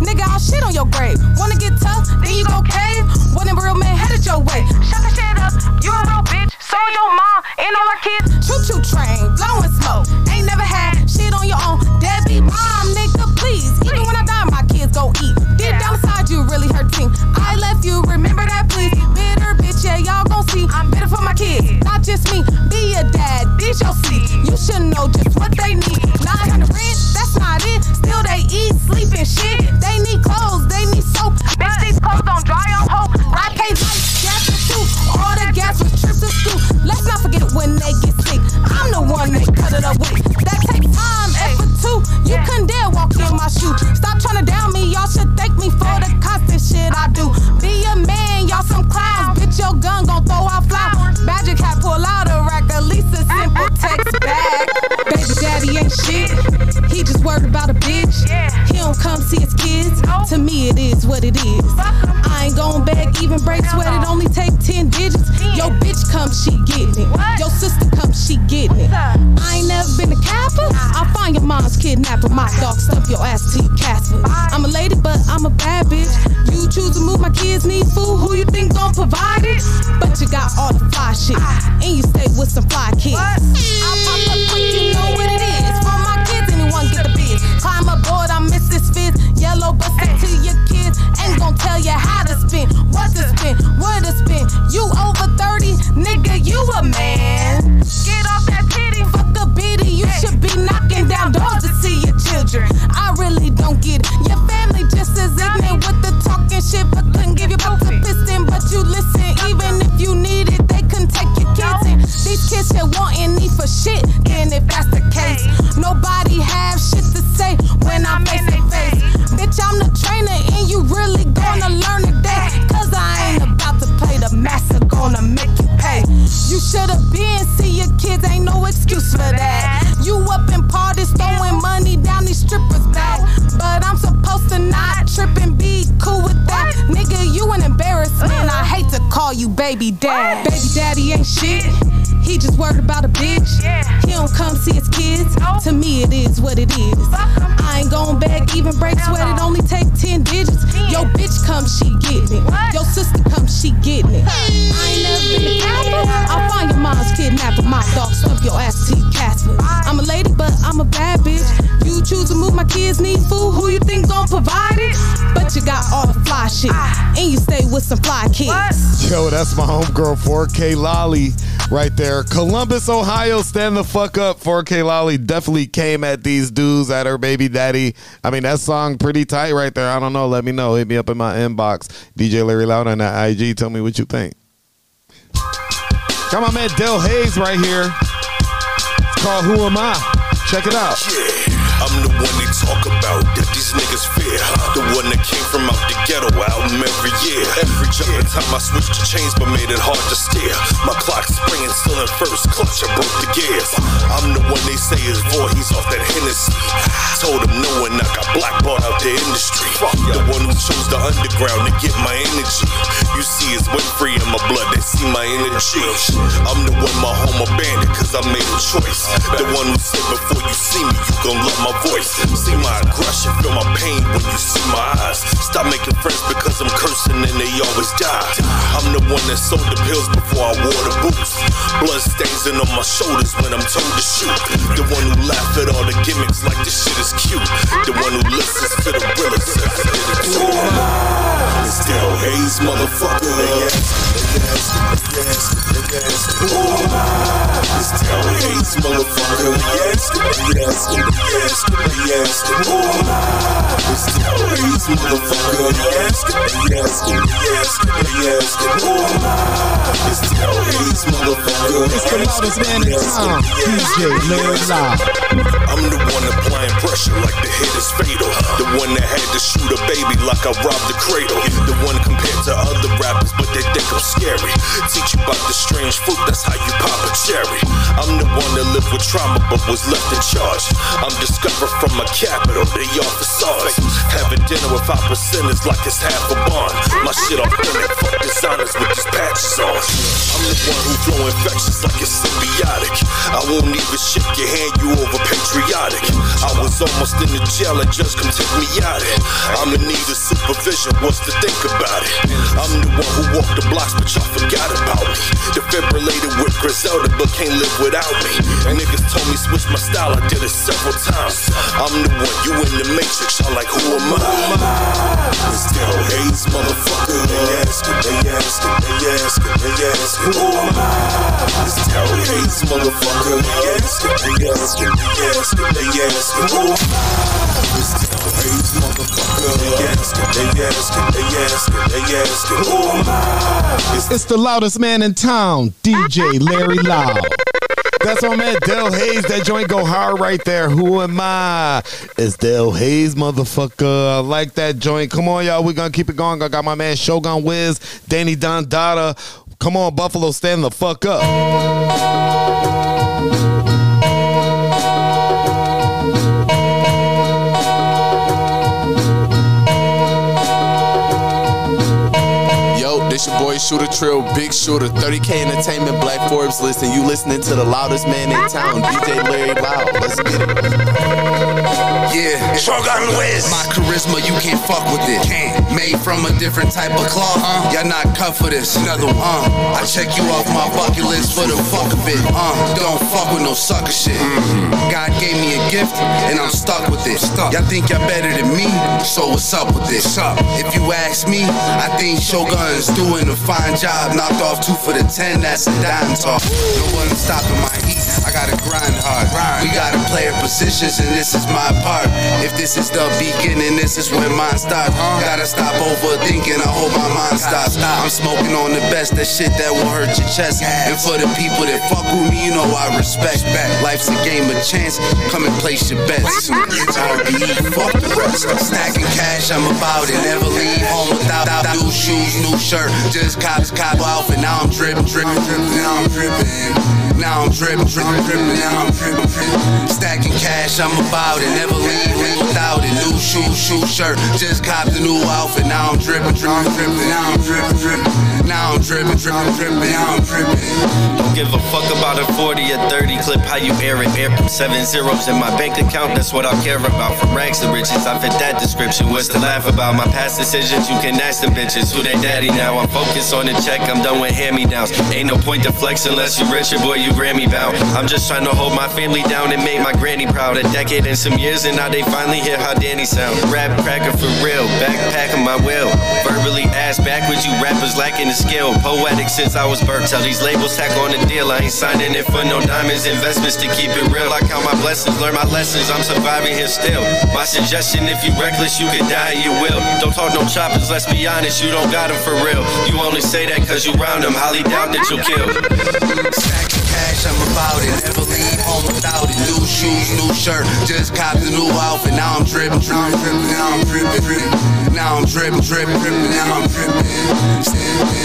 S31: Nigga, I'll shit on your grave. Wanna get tough? Then you go cave. When a real man headed your way.
S32: Shut the shit up. You a real bitch. So your mom and all her kids.
S31: Choo choo train, blowing smoke. Ain't never had shit on your own. Deadbeat mom, nigga, please. Even when I die, my kids go eat. Deep down inside you really hurting. I left you, remember that, please. Bitter bitch, yeah, y'all gon' see. I'm better for my kids, not just me. Be a dad, ditch your seat. You should know just what they need. Not on the rent, that's not it. Still they eat, sleep, and shit. They need clothes, they need soap.
S32: Bitch, these clothes don't dry on hope.
S31: I pay one they cut it up with. That takes time, effort too. You couldn't dare walk in my shoe. Stop trying to down me, y'all should thank me for the constant shit I do. Be a man, y'all some clowns. Bitch, your gun gon' throw out flowers. Magic hat, pull out a rack, at least a simple text back. Baby daddy ain't shit. He just worried about a bitch. He don't come see his kids. To me, it is what it is. I ain't gon' beg, even break sweat. It only take 10 digits. Yo, bitch come, she getting it. Yo, sister come, she getting it. I ain't never been a capper. I'll find your mom's kidnapper. My dog stuff your ass to your casket. I'm a lady, but I'm a bad bitch. You choose to move my kids need food. Who you think gon' provide it? But you got all the fly shit. And you stay with some fly kids. I pop up quick, you know what it is. For my kids, anyone get the biz. Climb aboard, I'm Fizz. Yellow bus to your kids. Ain't gon' tell you how to spend, what to spend. What to spend? You over 30, nigga, you a man. Get off that titty. A bitty, you should be knocking down doors to see your children. I really don't get it. Your family just as ignorant with the talking shit, but couldn't give you back to piston. But you listen, even if you need it, they couldn't take your kids in. These kids here wanting me for shit. Then if that's the case, nobody have shit to say when I face to face. Bitch, I'm the trainer, and you really gonna learn today. Cause I ain't about to play the master, gonna make you pay. You should've been, see your kids, ain't no excuse for that. You up in parties, throwing money down these strippers' back. But I'm supposed to not trip and be cool with that. Nigga, you an embarrassment. I hate to call you baby dad. Baby daddy ain't shit. He just worried about a bitch. Yeah. He don't come see his kids. To me, it is what it is. I ain't gon' beg, even break sweat. It only take 10 digits. Yo, bitch come, she getting it. Yo, sister come, she getting it. I ain't never been to Casper. I'll find your mom's kidnapper. My dog stuff your ass to Casper. I'm a lady, but I'm a bad bitch. You choose to move my kids need food. Who you think gon' provide it? But you got all the fly shit. And you stay with some fly kids.
S1: Yo, that's my homegirl 4K Lolly right there. Columbus, Ohio, stand the fuck up. 4K Lolly definitely came at these dudes at her baby daddy. I mean, that song pretty tight right there. I don't know. Let me know. Hit me up in my inbox. DJ Larry Loud on that IG. Tell me what you think. Got my man Del Hayes right here. Called Who Am I? Check it out.
S33: I'm the one they talk about that these niggas fear. The one that came from out the ghetto album every year. Every jumping time I switched the chains, but made it hard to steer. My clock springing still in first clutch, I broke the gears. I'm the one they say is boy, he's off that Hennessy. Told him no one I got blackballed out the industry. The one who chose the underground to get my energy. You see it's Winfrey in my blood, they see my energy. I'm the one my home abandoned, cause I made a choice. The one who said before you see me, you gon' love my voice. See my aggression, feel my pain when you see my eyes. Stop making friends because I'm cursing and they always die. I'm the one that sold the pills before I wore the boots. Blood stains in on my shoulders when I'm told to shoot. The one who laugh at all the gimmicks like this shit is cute. The one who listens to the realest says I did it too. It's Del Hayes, motherfucker. Yes, yes, yes, yes. It's Del Hayes, motherfucker. Yes, yes, yes, yes. It's Del Hayes, motherfucker. It's
S7: the loudest man in town, DJ.
S33: I'm the one applying pressure like the hit is fatal. The one that had to shoot a baby like I robbed the cradle. The one compared to other rappers, but they think I'm scary. Teach you about the strange fruit, that's how you pop a cherry. I'm the one that lived with trauma but was left in charge. I'm from a capital, they all facades. Having dinner with five percenters like it's half a bond. My shit authentic, fuck designers with these patches on. I'm the one who flow infections like it's symbiotic. I won't even shake your hand, you over patriotic. I was almost in the jail and just come take me out it. I'm in need of supervision, what's to think about it? I'm the one who walked the blocks, but y'all forgot about me. Defibrillated with Griselda, but can't live without me. Niggas told me switch my style, I did it several times. I'm the one, you in the matrix, y'all like, who am I? It's Hayes, motherfucker. They asking, they asking, they asking, they asking, who am I? It's Hayes, motherfucker. They asking, they asking, they asking, they asking, who am I? It's Hayes, motherfucker. They asking, they asking, they asking, they asking, who am I? It's
S7: the loudest man in town, DJ Larry Loud.
S1: That's my man Del Hayes. That joint go hard right there. Who am I? It's Del Hayes, motherfucker. I like that joint. Come on, y'all. We're gonna keep it going. I got my man Shogun Wiz, Danny Don Dada. Come on, Buffalo, stand the fuck up.
S34: Shooter Trill, Big Shooter, 30K Entertainment, Black Forbes list, and you listening to the loudest man in town, DJ Larry Loud. Let's get it.
S33: Yeah,
S35: Shogun Wiz.
S3: My charisma, you can't fuck with it. Can't. Made from a different type of cloth. Uh, y'all not cut for this. Another one. Uh, I check you off my bucket list for the fuck of it. Uh, don't fuck with no sucker shit. God gave me a gift and I'm stuck with it. Y'all think y'all better than me, so what's up with this? If you ask me, I think Shogun's doing a fine job. Knocked off two for the ten, that's a dime talk. No one stopping my heat. I gotta grind hard. We gotta play our positions, and this is my part. If this is the beginning, this is when mine starts. Gotta stop overthinking. I hope my mind stops. I'm smoking on the best, that shit that will hurt your chest. And for the people that fuck with me, you know I respect. Back. Life's a game of chance. Come and place your bets. Fuck the rest. Stacking cash, I'm about it. Never leave home without new shoes, new shirt. Just cops, cops, cop outfit. Now I'm dripping, dripping, dripping. Now I'm dripping. Now I'm dripping, dripping, dripping. Now I'm dripping, dripping. Stacking cash, I'm about it. Never leave without it. New shoes, shoe shirt. Just cop the new outfit. Now I'm dripping, dripping, dripping. Now I'm dripping, dripping. Now I'm dripping, dripping, dripping. Now I'm dripping.
S9: Don't give a fuck about a 40 or 30 clip, how you air it. Air seven zeros in my bank account, that's what I care about. From rags to riches, I fit that description. What's to laugh about? My past decisions, you can ask the bitches. Who they daddy now? I'm focused on the check, I'm done with hand me downs. Ain't no point to flex unless you rich, your boy, you Grammy bound. I'm just trying to hold my family down and make my granny proud. A decade and some years, and now they finally hear how Danny sound. Rap cracker for real, backpacking my will. Verbally ass backwards, you rappers lacking the skill. Poetic since I was birthed. Tell these labels tack on the deal. I ain't signing it for no diamonds. Investments to keep it real. I count my blessings, learn my lessons. I'm surviving here still. My suggestion, if you reckless, you could die, you will. Don't talk no choppers, let's be honest, you don't got them for real. You only say that cause you round them. Highly doubt that you'll kill.
S3: Stacking cash, I'm about it. Never leave home without it. New shoes, new shirt. Just cop the new outfit. Now I'm dripping, dripping, dripping. Now I'm dripping, dripping. Now I'm dripping, dripping, dripping. Now I'm dripping.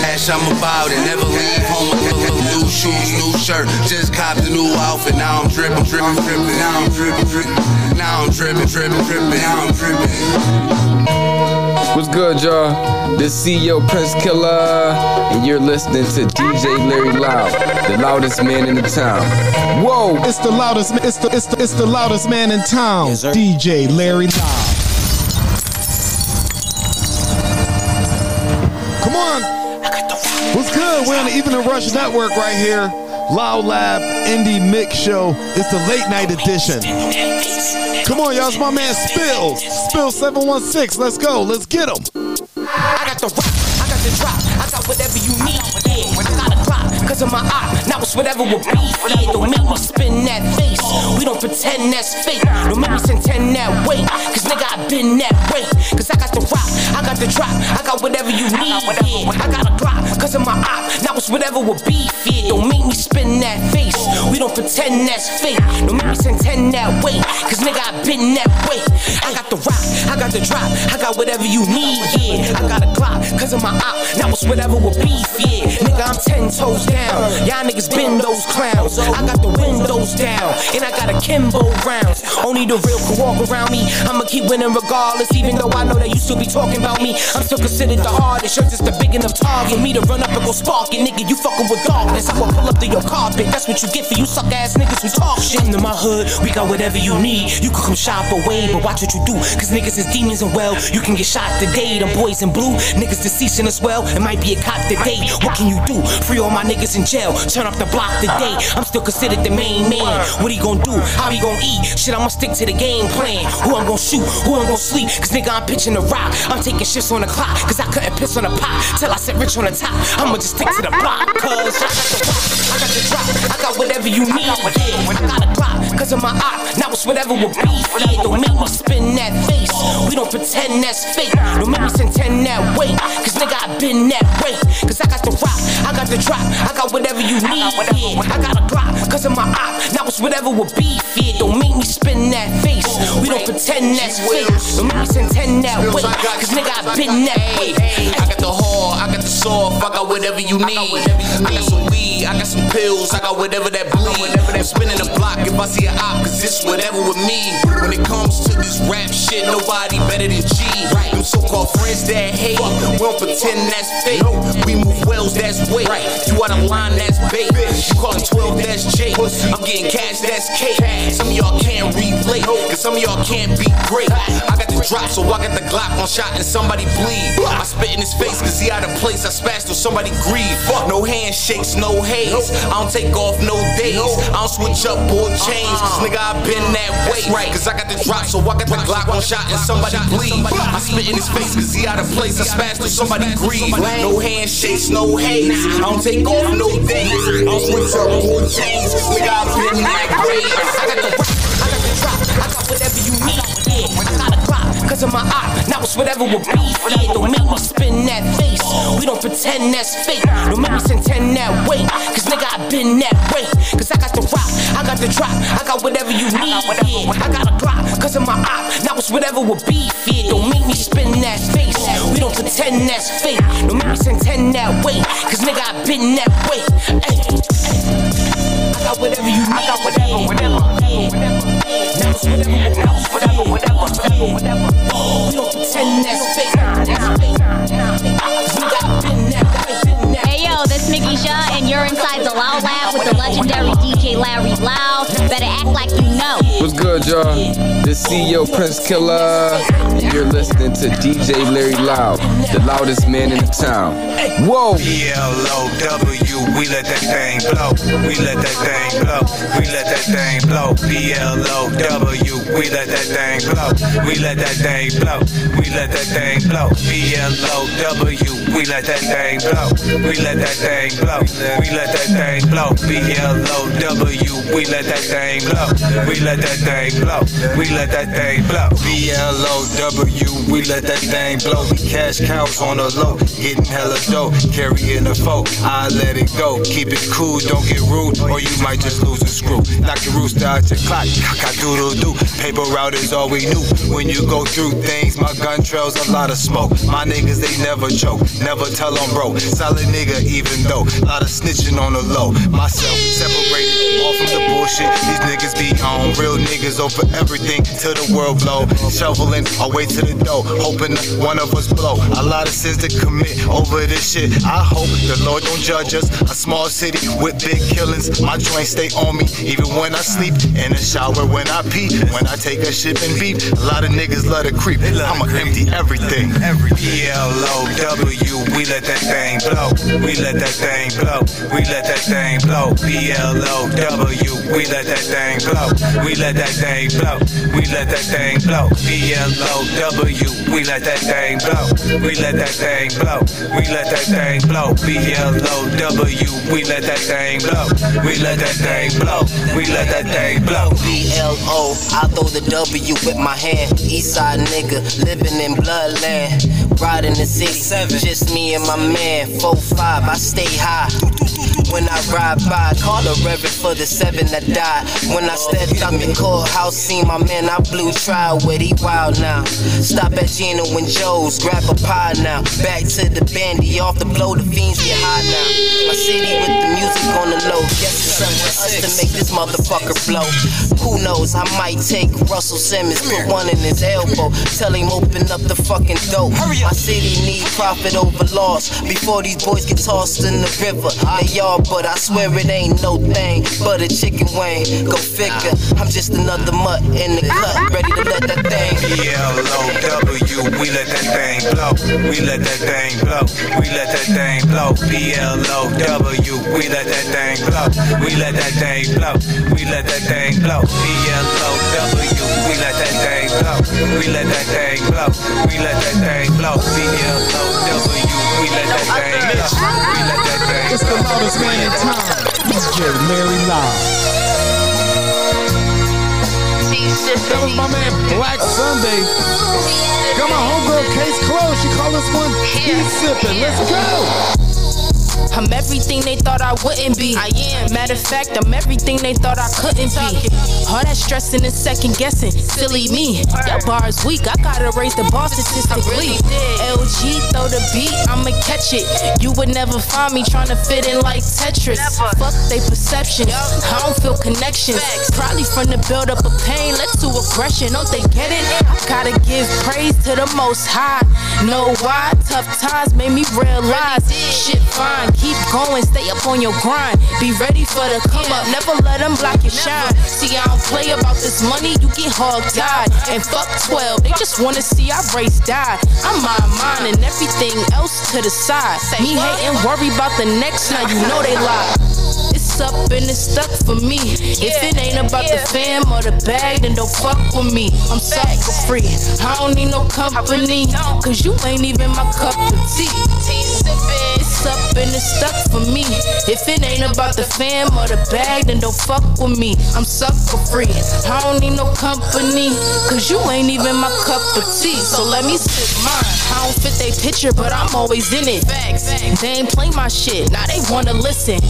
S3: Cash, I'm about it. Never leave home without it. New shoes, new shirt. Just cop the new outfit. Now I'm dripping, dripping, dripping. Now I'm dripping, dripping. Now I'm dripping, dripping, dripping. Now I'm dripping.
S23: What's good, y'all? This CEO Prince Killer, and you're listening to DJ Larry Loud, the loudest man in the town. Whoa!
S1: It's the loudest. It's the it's the it's the loudest man in town. DJ Larry Loud. Come on. What's good? We're on the Evening Rush Network right here. Loud Lab Indie Mix Show. It's the late night edition. Come on, y'all. It's my man Spill. Spill 716. Let's go. Let's get him.
S5: I got the rock, I got the drop, I got whatever you need. Yeah, cause of my eye. Now it's whatever will be. Yeah, don't make me spin that face. We don't pretend that's fake. Don't make me contend that way. Cause nigga, I been that way. Cause I got the rock, I got the drop, I got whatever you need. Yeah, I got a clock, cause of my eye. Now it's whatever will be. Yeah, don't make me spin that face. We don't pretend that's fake. Don't make me contend that way. Cause nigga, I been that way. I got the rock, I got the drop, I got whatever you need. Yeah, I got a clock, cause of my op. Now it's whatever will beef. Yeah, nigga, I'm ten toes down. Y'all niggas been those clowns. I got the windows down, and I got a Kimbo rounds. Only the real can walk around me. I'ma keep winning regardless, even though I know that you still be talking about me. I'm still considered the hardest. You're just a big enough target. Me to run up and go spark it, nigga. You fucking with darkness. I'ma pull up to your carpet. That's what you get for you suck ass niggas who talk shit. In my hood, we got whatever you need. You can come shop away, but watch what you do. Cause niggas is demons and well, you can get shot today. Them boys in blue, niggas deceasing as well. It might be a cop today. What can you do? Free all my niggas in jail. Turn up the block today. I'm still considered the main man. What he gon' do? How he gon' eat? Shit, I'ma stick to the game plan. Who I'm gon' shoot? Who I'm gon' sleep? Cause nigga, I'm pitching the rock. I'm taking shits on the clock. Cause I couldn't piss on the pot. Till I sit rich on the top. I'ma just stick to the block. Cause I got the rock. I got the drop. I got whatever you need. I got a clock. Cause of my op. Now it's whatever will be. Don't make me spin that face. Don't pretend that's fake. Don't make me contend that way. Cause nigga, I been that way. Cause I got the rock. I got the drop. I got whatever you need. Yeah, I got a clock. Cause of my op. Now it's whatever will be. Yeah, don't make me spin that face. We don't pretend that's fake. Don't make me contend that way. Cause nigga, I've been that way.
S3: I got the hard, I got the soft, I got whatever you need. I got some weed, I got some pills, I got whatever that bleed. I'm spinning the block if I see an op, cause it's whatever with me. When it comes to this rap shit, nobody better than G. Them so called friends that hate, we don't pretend that's fake. We move wells, that's weight. You out of line, that's bait. You call it 12, that's J. I'm getting cash, that's cake. Some of y'all can't relate, cause
S5: some of y'all can't be great. I got the drop, so I got the Glock on shot and somebody bleed. I spit in his face cause he out of place. I spashed till somebody grieve. No handshakes, no haze. I don't take off no days. I don't switch up or change. Cause nigga, I been that way. Cause I got the drop, so I got the Glock on shot and somebody bleed. I spit in his face cause he out of place. I spashed till somebody grieve. No handshakes, no haze. I don't take off no days. I don't switch up change. Cause nigga, I been that way. I got the rock, I got the cause my eye. Now it's whatever will be. Yeah, don't make me spin that face. We don't pretend that's fake. Don't make me contend that way. Cause nigga, I been that way. Cause I got the rock, I got the drop, I got whatever you need. Yeah, I got a clock, cause of my eye. Now it's whatever will be. Yeah, don't make me spin that face. We don't pretend that's fake. Don't make me contend that way. Cause nigga, I been that way. Ay, ay. I got whatever you need. I got whatever, whatever, whatever.
S27: Hey yo, this Mickey Shaw, and you're inside the Loud Lab with the legendary DJ Larry Loud. Better act like you.
S23: What's good, y'all? This CEO Prince Killer. You're listening to DJ Larry Loud, the loudest man in the town. Whoa!
S36: B-L-O-W, we let that thing blow. We let that thing blow. We let that thing blow. B-L-O-W, we let that thing blow. We let that thing blow. We let that thing blow. B-L-O-W, we let that thing blow. We let that thing blow. We let that thing blow. B-L-O-W, we let that thing blow. We let that thing blow. We let that thing blow. B-L-O-W, we let that thing blow. We cash cows on the low, getting hella dough, carrying a foe. I let it go. Keep it cool, don't get rude, or you might just lose a screw. Knock your rooster out your clock, cock doodle doo. Paper route is all we knew. When you go through things, my gun trails a lot of smoke. My niggas, they never choke, never tell on bro. Solid nigga, even though. Lot of snitching on the low. Myself separated all from the bullshit. These niggas be on real niggas over everything till the world blow. Shoveling our way to the door, hoping one of us blow. A lot of sins to commit over this shit. I hope the Lord don't judge us. A small city with big killings. My joints stay on me, even when I sleep. In the shower, when I pee, when I take a shit and beep. A lot of niggas love to creep. I'ma empty everything. B-L-O-W, we let that thing blow. We let that thing blow. We let that thing blow. B-L-O-W, we let that thing blow. We let that thing blow. We let that thing blow. B-L-O-W, we let that thing blow. We let that thing blow. We let that thing blow. B-L-O-W, we let that thing blow. We let that thing blow. We let that thing blow.
S9: B-L-O, I throw the W with my hand. Eastside nigga, living in bloodland. Riding the city, just me and my man. 4-5, I stay high. When I ride by, call the reverend for the seven that died. When I stepped up in courthouse, seen my man, I blew trial with he wild now. Stop at Gino and Joe's, grab a pie now. Back to the bandy, off the blow, the fiends get high now. My city with the music on the low. Guess it's up to us to make this motherfucker blow. Who knows, I might take Russell Simmons, put one in his elbow. Tell him open up the fucking dope. My city need profit over loss before these boys get tossed in the river. They y'all, but I swear it ain't no thing but a chicken wing. Go figure, I'm just another mutt in the cut, ready to let that thing.
S36: B-L-O-W, we let that thing blow. We let that thing blow. We let that thing blow. B-L-O-W, we let that thing blow. We let that thing blow. We let that thing blow. B-L-O-W, we let that thing blow. We let that thing blow. We let that thing blow. B-L-O-W, we let that thing blow. We let that thing
S1: It's the loudest man in town. DJ Larry Loud. That was my man Black Sunday. Got my homegirl case closed. She called this one He's sipping. Let's go.
S19: I'm everything they thought I wouldn't be. I am. Matter of fact, I'm everything they thought I couldn't be. All that stressing and second guessing, silly me. Your bar's weak, I gotta raise the bar statistically. LG, throw the beat, I'ma catch it. You would never find me trying to fit in like Tetris. Fuck they perceptions, I don't feel connections. Probably from the build up of pain led to aggression. Don't they get it? I gotta give praise to the most high. Know why? Tough times made me realize shit fine. Mind. Keep going, stay up on your grind. Be ready for the come up, never let them block your shine. See, I don't play about this money, you get hog tied. And fuck 12, they just wanna see our race die. I'm my mind and everything else to the side. Me hating, worry about the next, now you know they lie. It's up and it's stuck for me. If it ain't about the fam or the bag, then don't fuck with me. I'm sucker free. I don't need no company, cause you ain't even my cup of tea. It's up and it's stuck for me. If it ain't about the fam or the bag, then don't fuck with me. I'm sucker free. I don't need no company, cause you ain't even my cup of tea. So let me sip mine. I don't fit they picture, but I'm always in it. They ain't play my shit, now they wanna listen.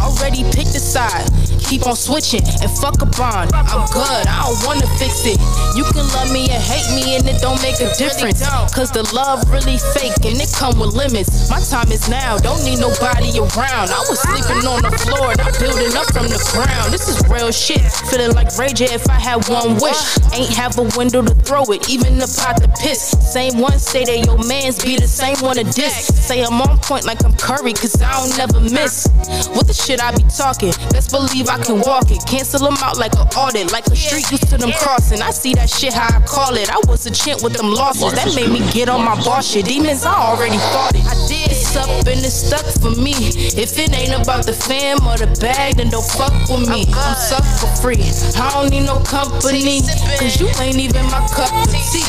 S19: Already picked a side, keep on switching and fuck a bond. I'm good, I don't wanna fix it. You can love me and hate me, and it don't make a difference. Cause the love really fake and it come with limits. My time is now, don't need nobody around. I was sleeping on the floor, not building up from the ground. This is real shit. Feeling like Ray J if I had one wish. Ain't have a window to throw it, even the pot to piss. Same one say that your mans be the same one to diss. Say I'm on point like I'm Curry, cause I don't never miss. What the shit I be talking? Best believe I can walk it. Cancel them out like an audit, like a street used to them crossing. I see that shit how I call it. I was a chint with them losses. That made me get on my boss shit. Demons, I already fought it. I did. It's up and it's stuck for me. If it ain't about the fam or the bag, then don't fuck with me. I'm sucker free. I don't need no company, cause you ain't even my cup of tea.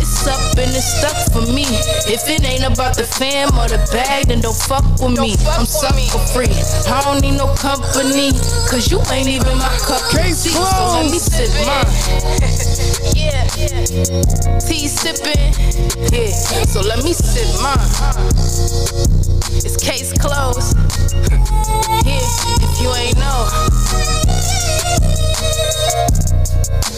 S19: It's up and it's stuck for me. If it ain't about the fam or the bag, then don't fuck with me. I'm sucker free. I don't need no company, cause you ain't even my cup of tea. So let me sip mine. yeah. Tea sipping. Yeah. So let me sip mine. It's case closed. yeah. If you ain't know.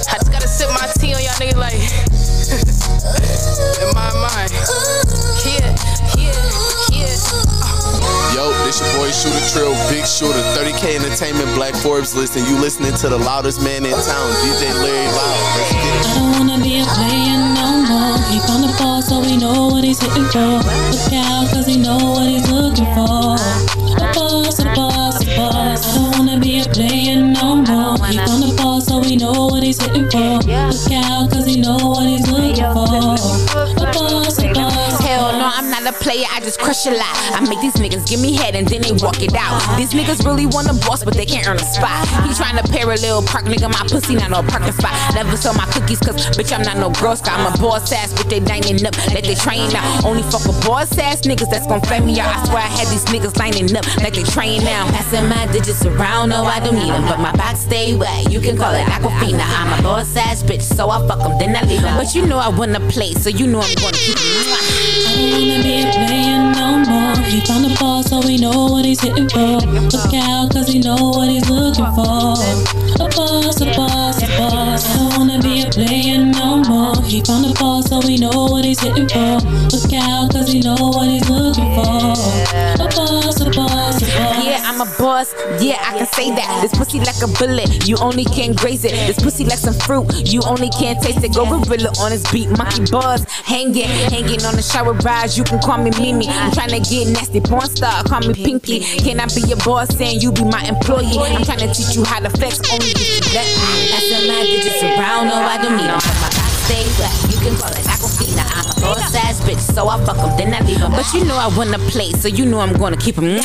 S19: I just gotta sip my tea on y'all niggas like in my mind.
S25: Yo, this your boy Shooter Trill, Big Shooter, 30K Entertainment, Black Forbes list, and you listening to the loudest man in town, DJ Larry Loud. Let's get it.
S37: I don't wanna be a player no more. He found the ball, so we know what he's hitting for. Look out, cause he know what he's looking for. A boss, a boss, a boss. I don't wanna be a player no more. He found the ball, so we know what he's hitting for. Look out, cause he know what he's looking for. A boss, a boss.
S36: Hell no, I'm not a player, I just crush a lot. I make these niggas give me head and then they walk it out. These niggas really want a boss, but they can't earn a spot. He trying to parallel park, nigga, my pussy not no parking spot. Never sell my cookies, cause bitch, I'm not no girl scout. I'm a boss ass, bitch, they dining up, let they train out. Only fuck with boss ass niggas that's gon' flame me out. I swear I had these niggas lining up like they train now. Passing my digits around, no, I don't need them, but my box stay wet. You can call it Aquafina. I'm a boss ass bitch, so I fuck them, then I leave 'em. But you know I wanna play, so you know I'm gonna keep.
S37: I don't wanna be a player no. He found the ball, so we know what he's hitting for. Look out, cause he know what he's looking for. A boss, a boss, a boss. I don't wanna be a player no more. He found the ball, so we know what he's hitting for. Look out, cause he know what he's looking for. A boss, a boss, a boss.
S36: Yeah, I'm a boss. Yeah, I can say that. This pussy like a bullet. You only can graze it. This pussy like some fruit. You only can taste it. Go gorilla on his beat. Monkey buzz. Hanging, hanging on the shower rise. You can call me Mimi. I'm trying to get nasty. Porn star. Call me Pinky. Can I be your boss and you be my employee? I'm trying to teach you how to flex. Only if you let me. Passing my digits around. No, I don't need them. My stay wet. You can call it Aquafina. I'm a boss ass bitch. So I fuck them. Then I leave them. But you know I wanna play. So you know I'm gonna keep them.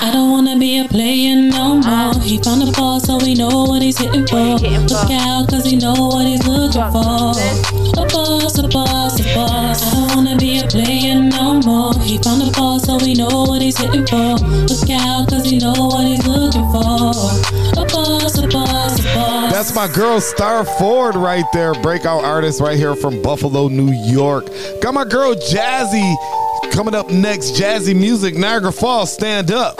S37: I don't wanna be a player no more. He found the ball, so we know what he's hitting for. Look out, cause he know what he's looking for. A boss, a boss, a boss. I don't wanna be a player no more. He found the ball, so we know what he's hitting for. Look out, cause he know what he's looking for. A boss, a boss, a boss.
S38: That's my girl Star Ford right there, breakout artist right here from Buffalo, New York. Got my girl Jazzy coming up next. Jazzy Music, Niagara Falls, stand up.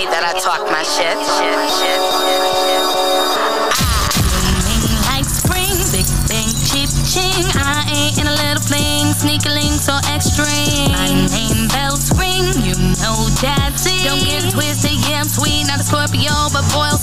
S39: Okay that I talk my shit.
S38: like spring, big bang, cheap ching. I ain't in a little fling, sneaky link so extreme. My name bells ring, you know it. Don't get twisted, yeah I'm sweet, not a Scorpio, but boil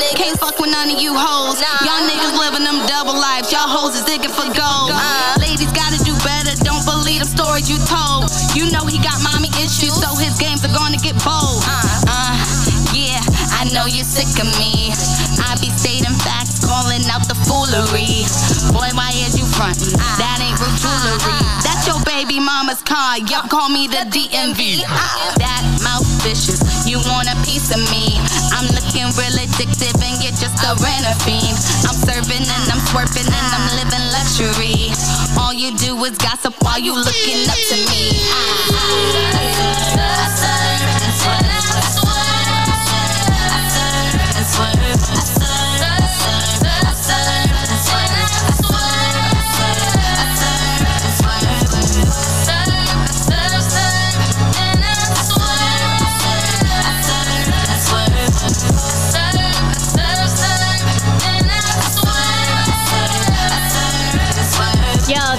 S38: niggas. Can't fuck with none of you hoes. Y'all niggas living them double lives. Y'all hoes is digging for gold. Ladies gotta do better. Don't believe them stories you told. You know he got mommy issues, so his games are gonna get bold. Uh, I know you're sick of me. I be stating facts, calling out the foolery. Boy, why is you frontin'? That ain't real jewelry. That's your baby mama's car. Yup, call me the DMV. That mouth vicious. You want a piece of me? I'm looking real addictive, and you're just a rental fiend. I'm serving and I'm swerving and I'm living luxury. All you do is gossip while you looking up to me. I I I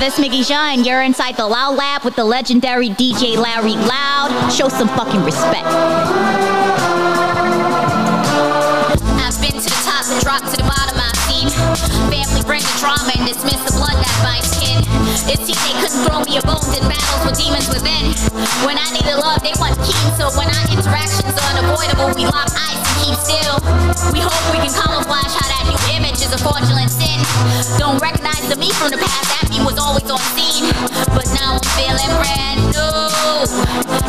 S5: this Jean, and you're inside the Loud Lab with the legendary DJ Larry Loud. Show some fucking respect.
S27: I've been to the top and dropped to the bottom Family bring the and dismiss the blood that binds skin. They couldn't throw me a bone. In battles with demons within. When I needed love they want keen. So when our interactions are unavoidable We lock eyes and keep still. We hope we can camouflage how that new image is a fraudulent sin. Don't recognize the me from the past on scene But now I'm feeling brand new.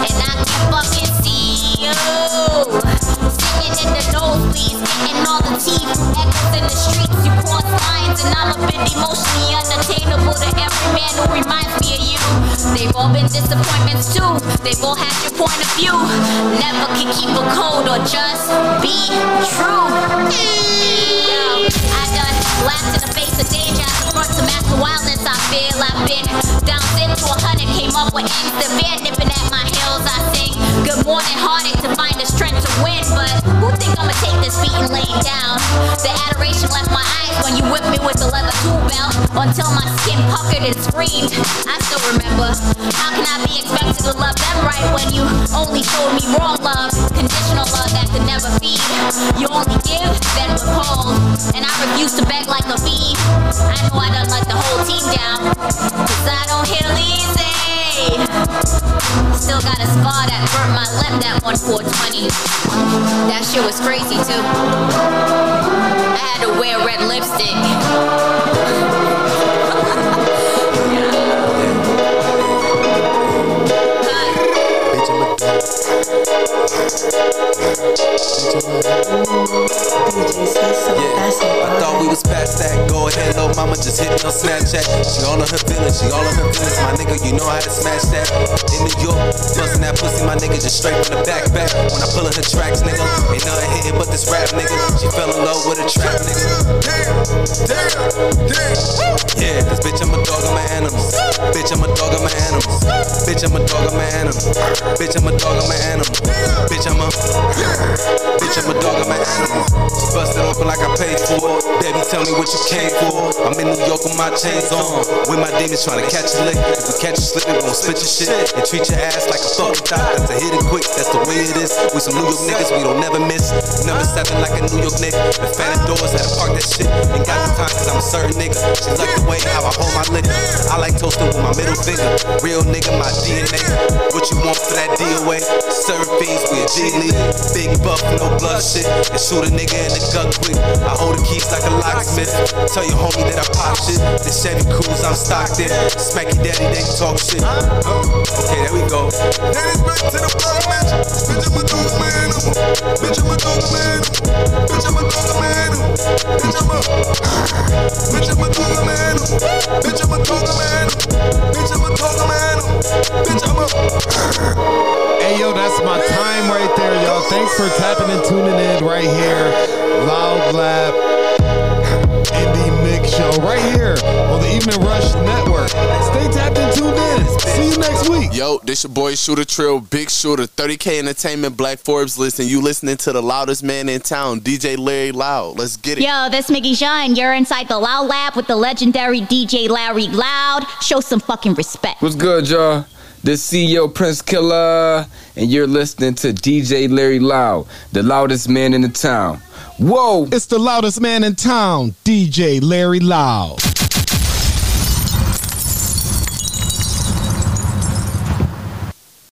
S27: And I can fucking see you. Singing in the nosebleeds, getting all the teeth Echoes in the streets, you cross lines And I'm a bit emotionally unattainable To every man who reminds me of you. They've all been disappointments too. They've all had your point of view. Never can keep a code or just be true. Yo, I done laughed in the face of wildness I feel. I've been down into a hundred Came up with ends severe Nipping at my heels I sing. Good morning heartache take this beat and lay it down? The adoration left my eyes when you whipped me with the leather tool belt. Until my skin puckered and screamed. I still remember. How can I be expected to love them right When you only showed me raw love? Conditional love that could never feed. You only give, then withhold. And I refuse to beg like a bee. I know I done let the whole team down. Cause I don't heal easy Still got a scar that burnt my lip that one 420 That shit was crazy too. I had to wear red lipstick
S25: I thought we was past that. Go ahead, little mama, just hit me on Snapchat. She all on her feelings, she all on her feelings. My nigga, you know how to smash that. In New York, bustin' that pussy, my nigga, just straight from the back, back. When I pull in her tracks, nigga, ain't nothing hitting but this rap, nigga. She fell in love with a trap, nigga. Yeah, cause bitch, I'm a dog, I'm an animal. Bitch, I'm a dog, I'm an animal. Bitch, I'm a dog, I'm an animal. Bitch, I'm a dog, I'm an animal. Bitch, I'm a. Bitch, I'm a dog, I'm an animal. She busted open like I paid for it. Baby, tell me what you came for. I'm in New York with my chains on. With my demons trying to catch a lick. If we catch you slipping, we gon' split your shit. And treat your ass like a fucking thot. That's a hit it quick, that's the way it is. We some New York niggas, we don't never miss. Number seven like a New York nigga. The fan doors had to park that shit. Ain't got the time cause I'm a certain nigga. She like the way how I hold my liquor. I like toasting with my middle finger. Real nigga, my DNA. What you want for that DOA? Serving fiends, we a G leader. Big buff, no blood shit and shoot a nigga in the gut quick. I hold the keys like a locksmith. Tell your homie that I pop shit. The Chevy Cruise, I'm stocked in. Smack your daddy, then talk shit. Okay, there we go.
S30: Then it's back to the block, bitch. Bitch, I'm a dope man. Bitch, I'm a dope man.
S7: Bitch, I'm a dope man. Bitch, I'm a. Bitch, I'm a dope man. Bitch, I'm a dope man. Bitch, I'm a dope man. Bitch, I'm a.
S1: Thanks for tapping and tuning in right here. Loud Lab Indie Mix Show right here on the Evening Rush Network. Stay tapped and tuned in. See you next week.
S25: Yo, this your boy Shooter Trill, Big Shooter, 30K Entertainment, Black Forbes list, and you listening to the loudest man in town, DJ Larry Loud. Let's get it.
S27: Yo, this Miggy Jean, you're inside the Loud Lab with the legendary DJ Larry Loud. Show some fucking respect.
S23: What's good, y'all? This CEO Prince Killer, and you're listening to DJ Larry Loud, the loudest man in the town. Whoa!
S1: It's the loudest man in town, DJ Larry Loud.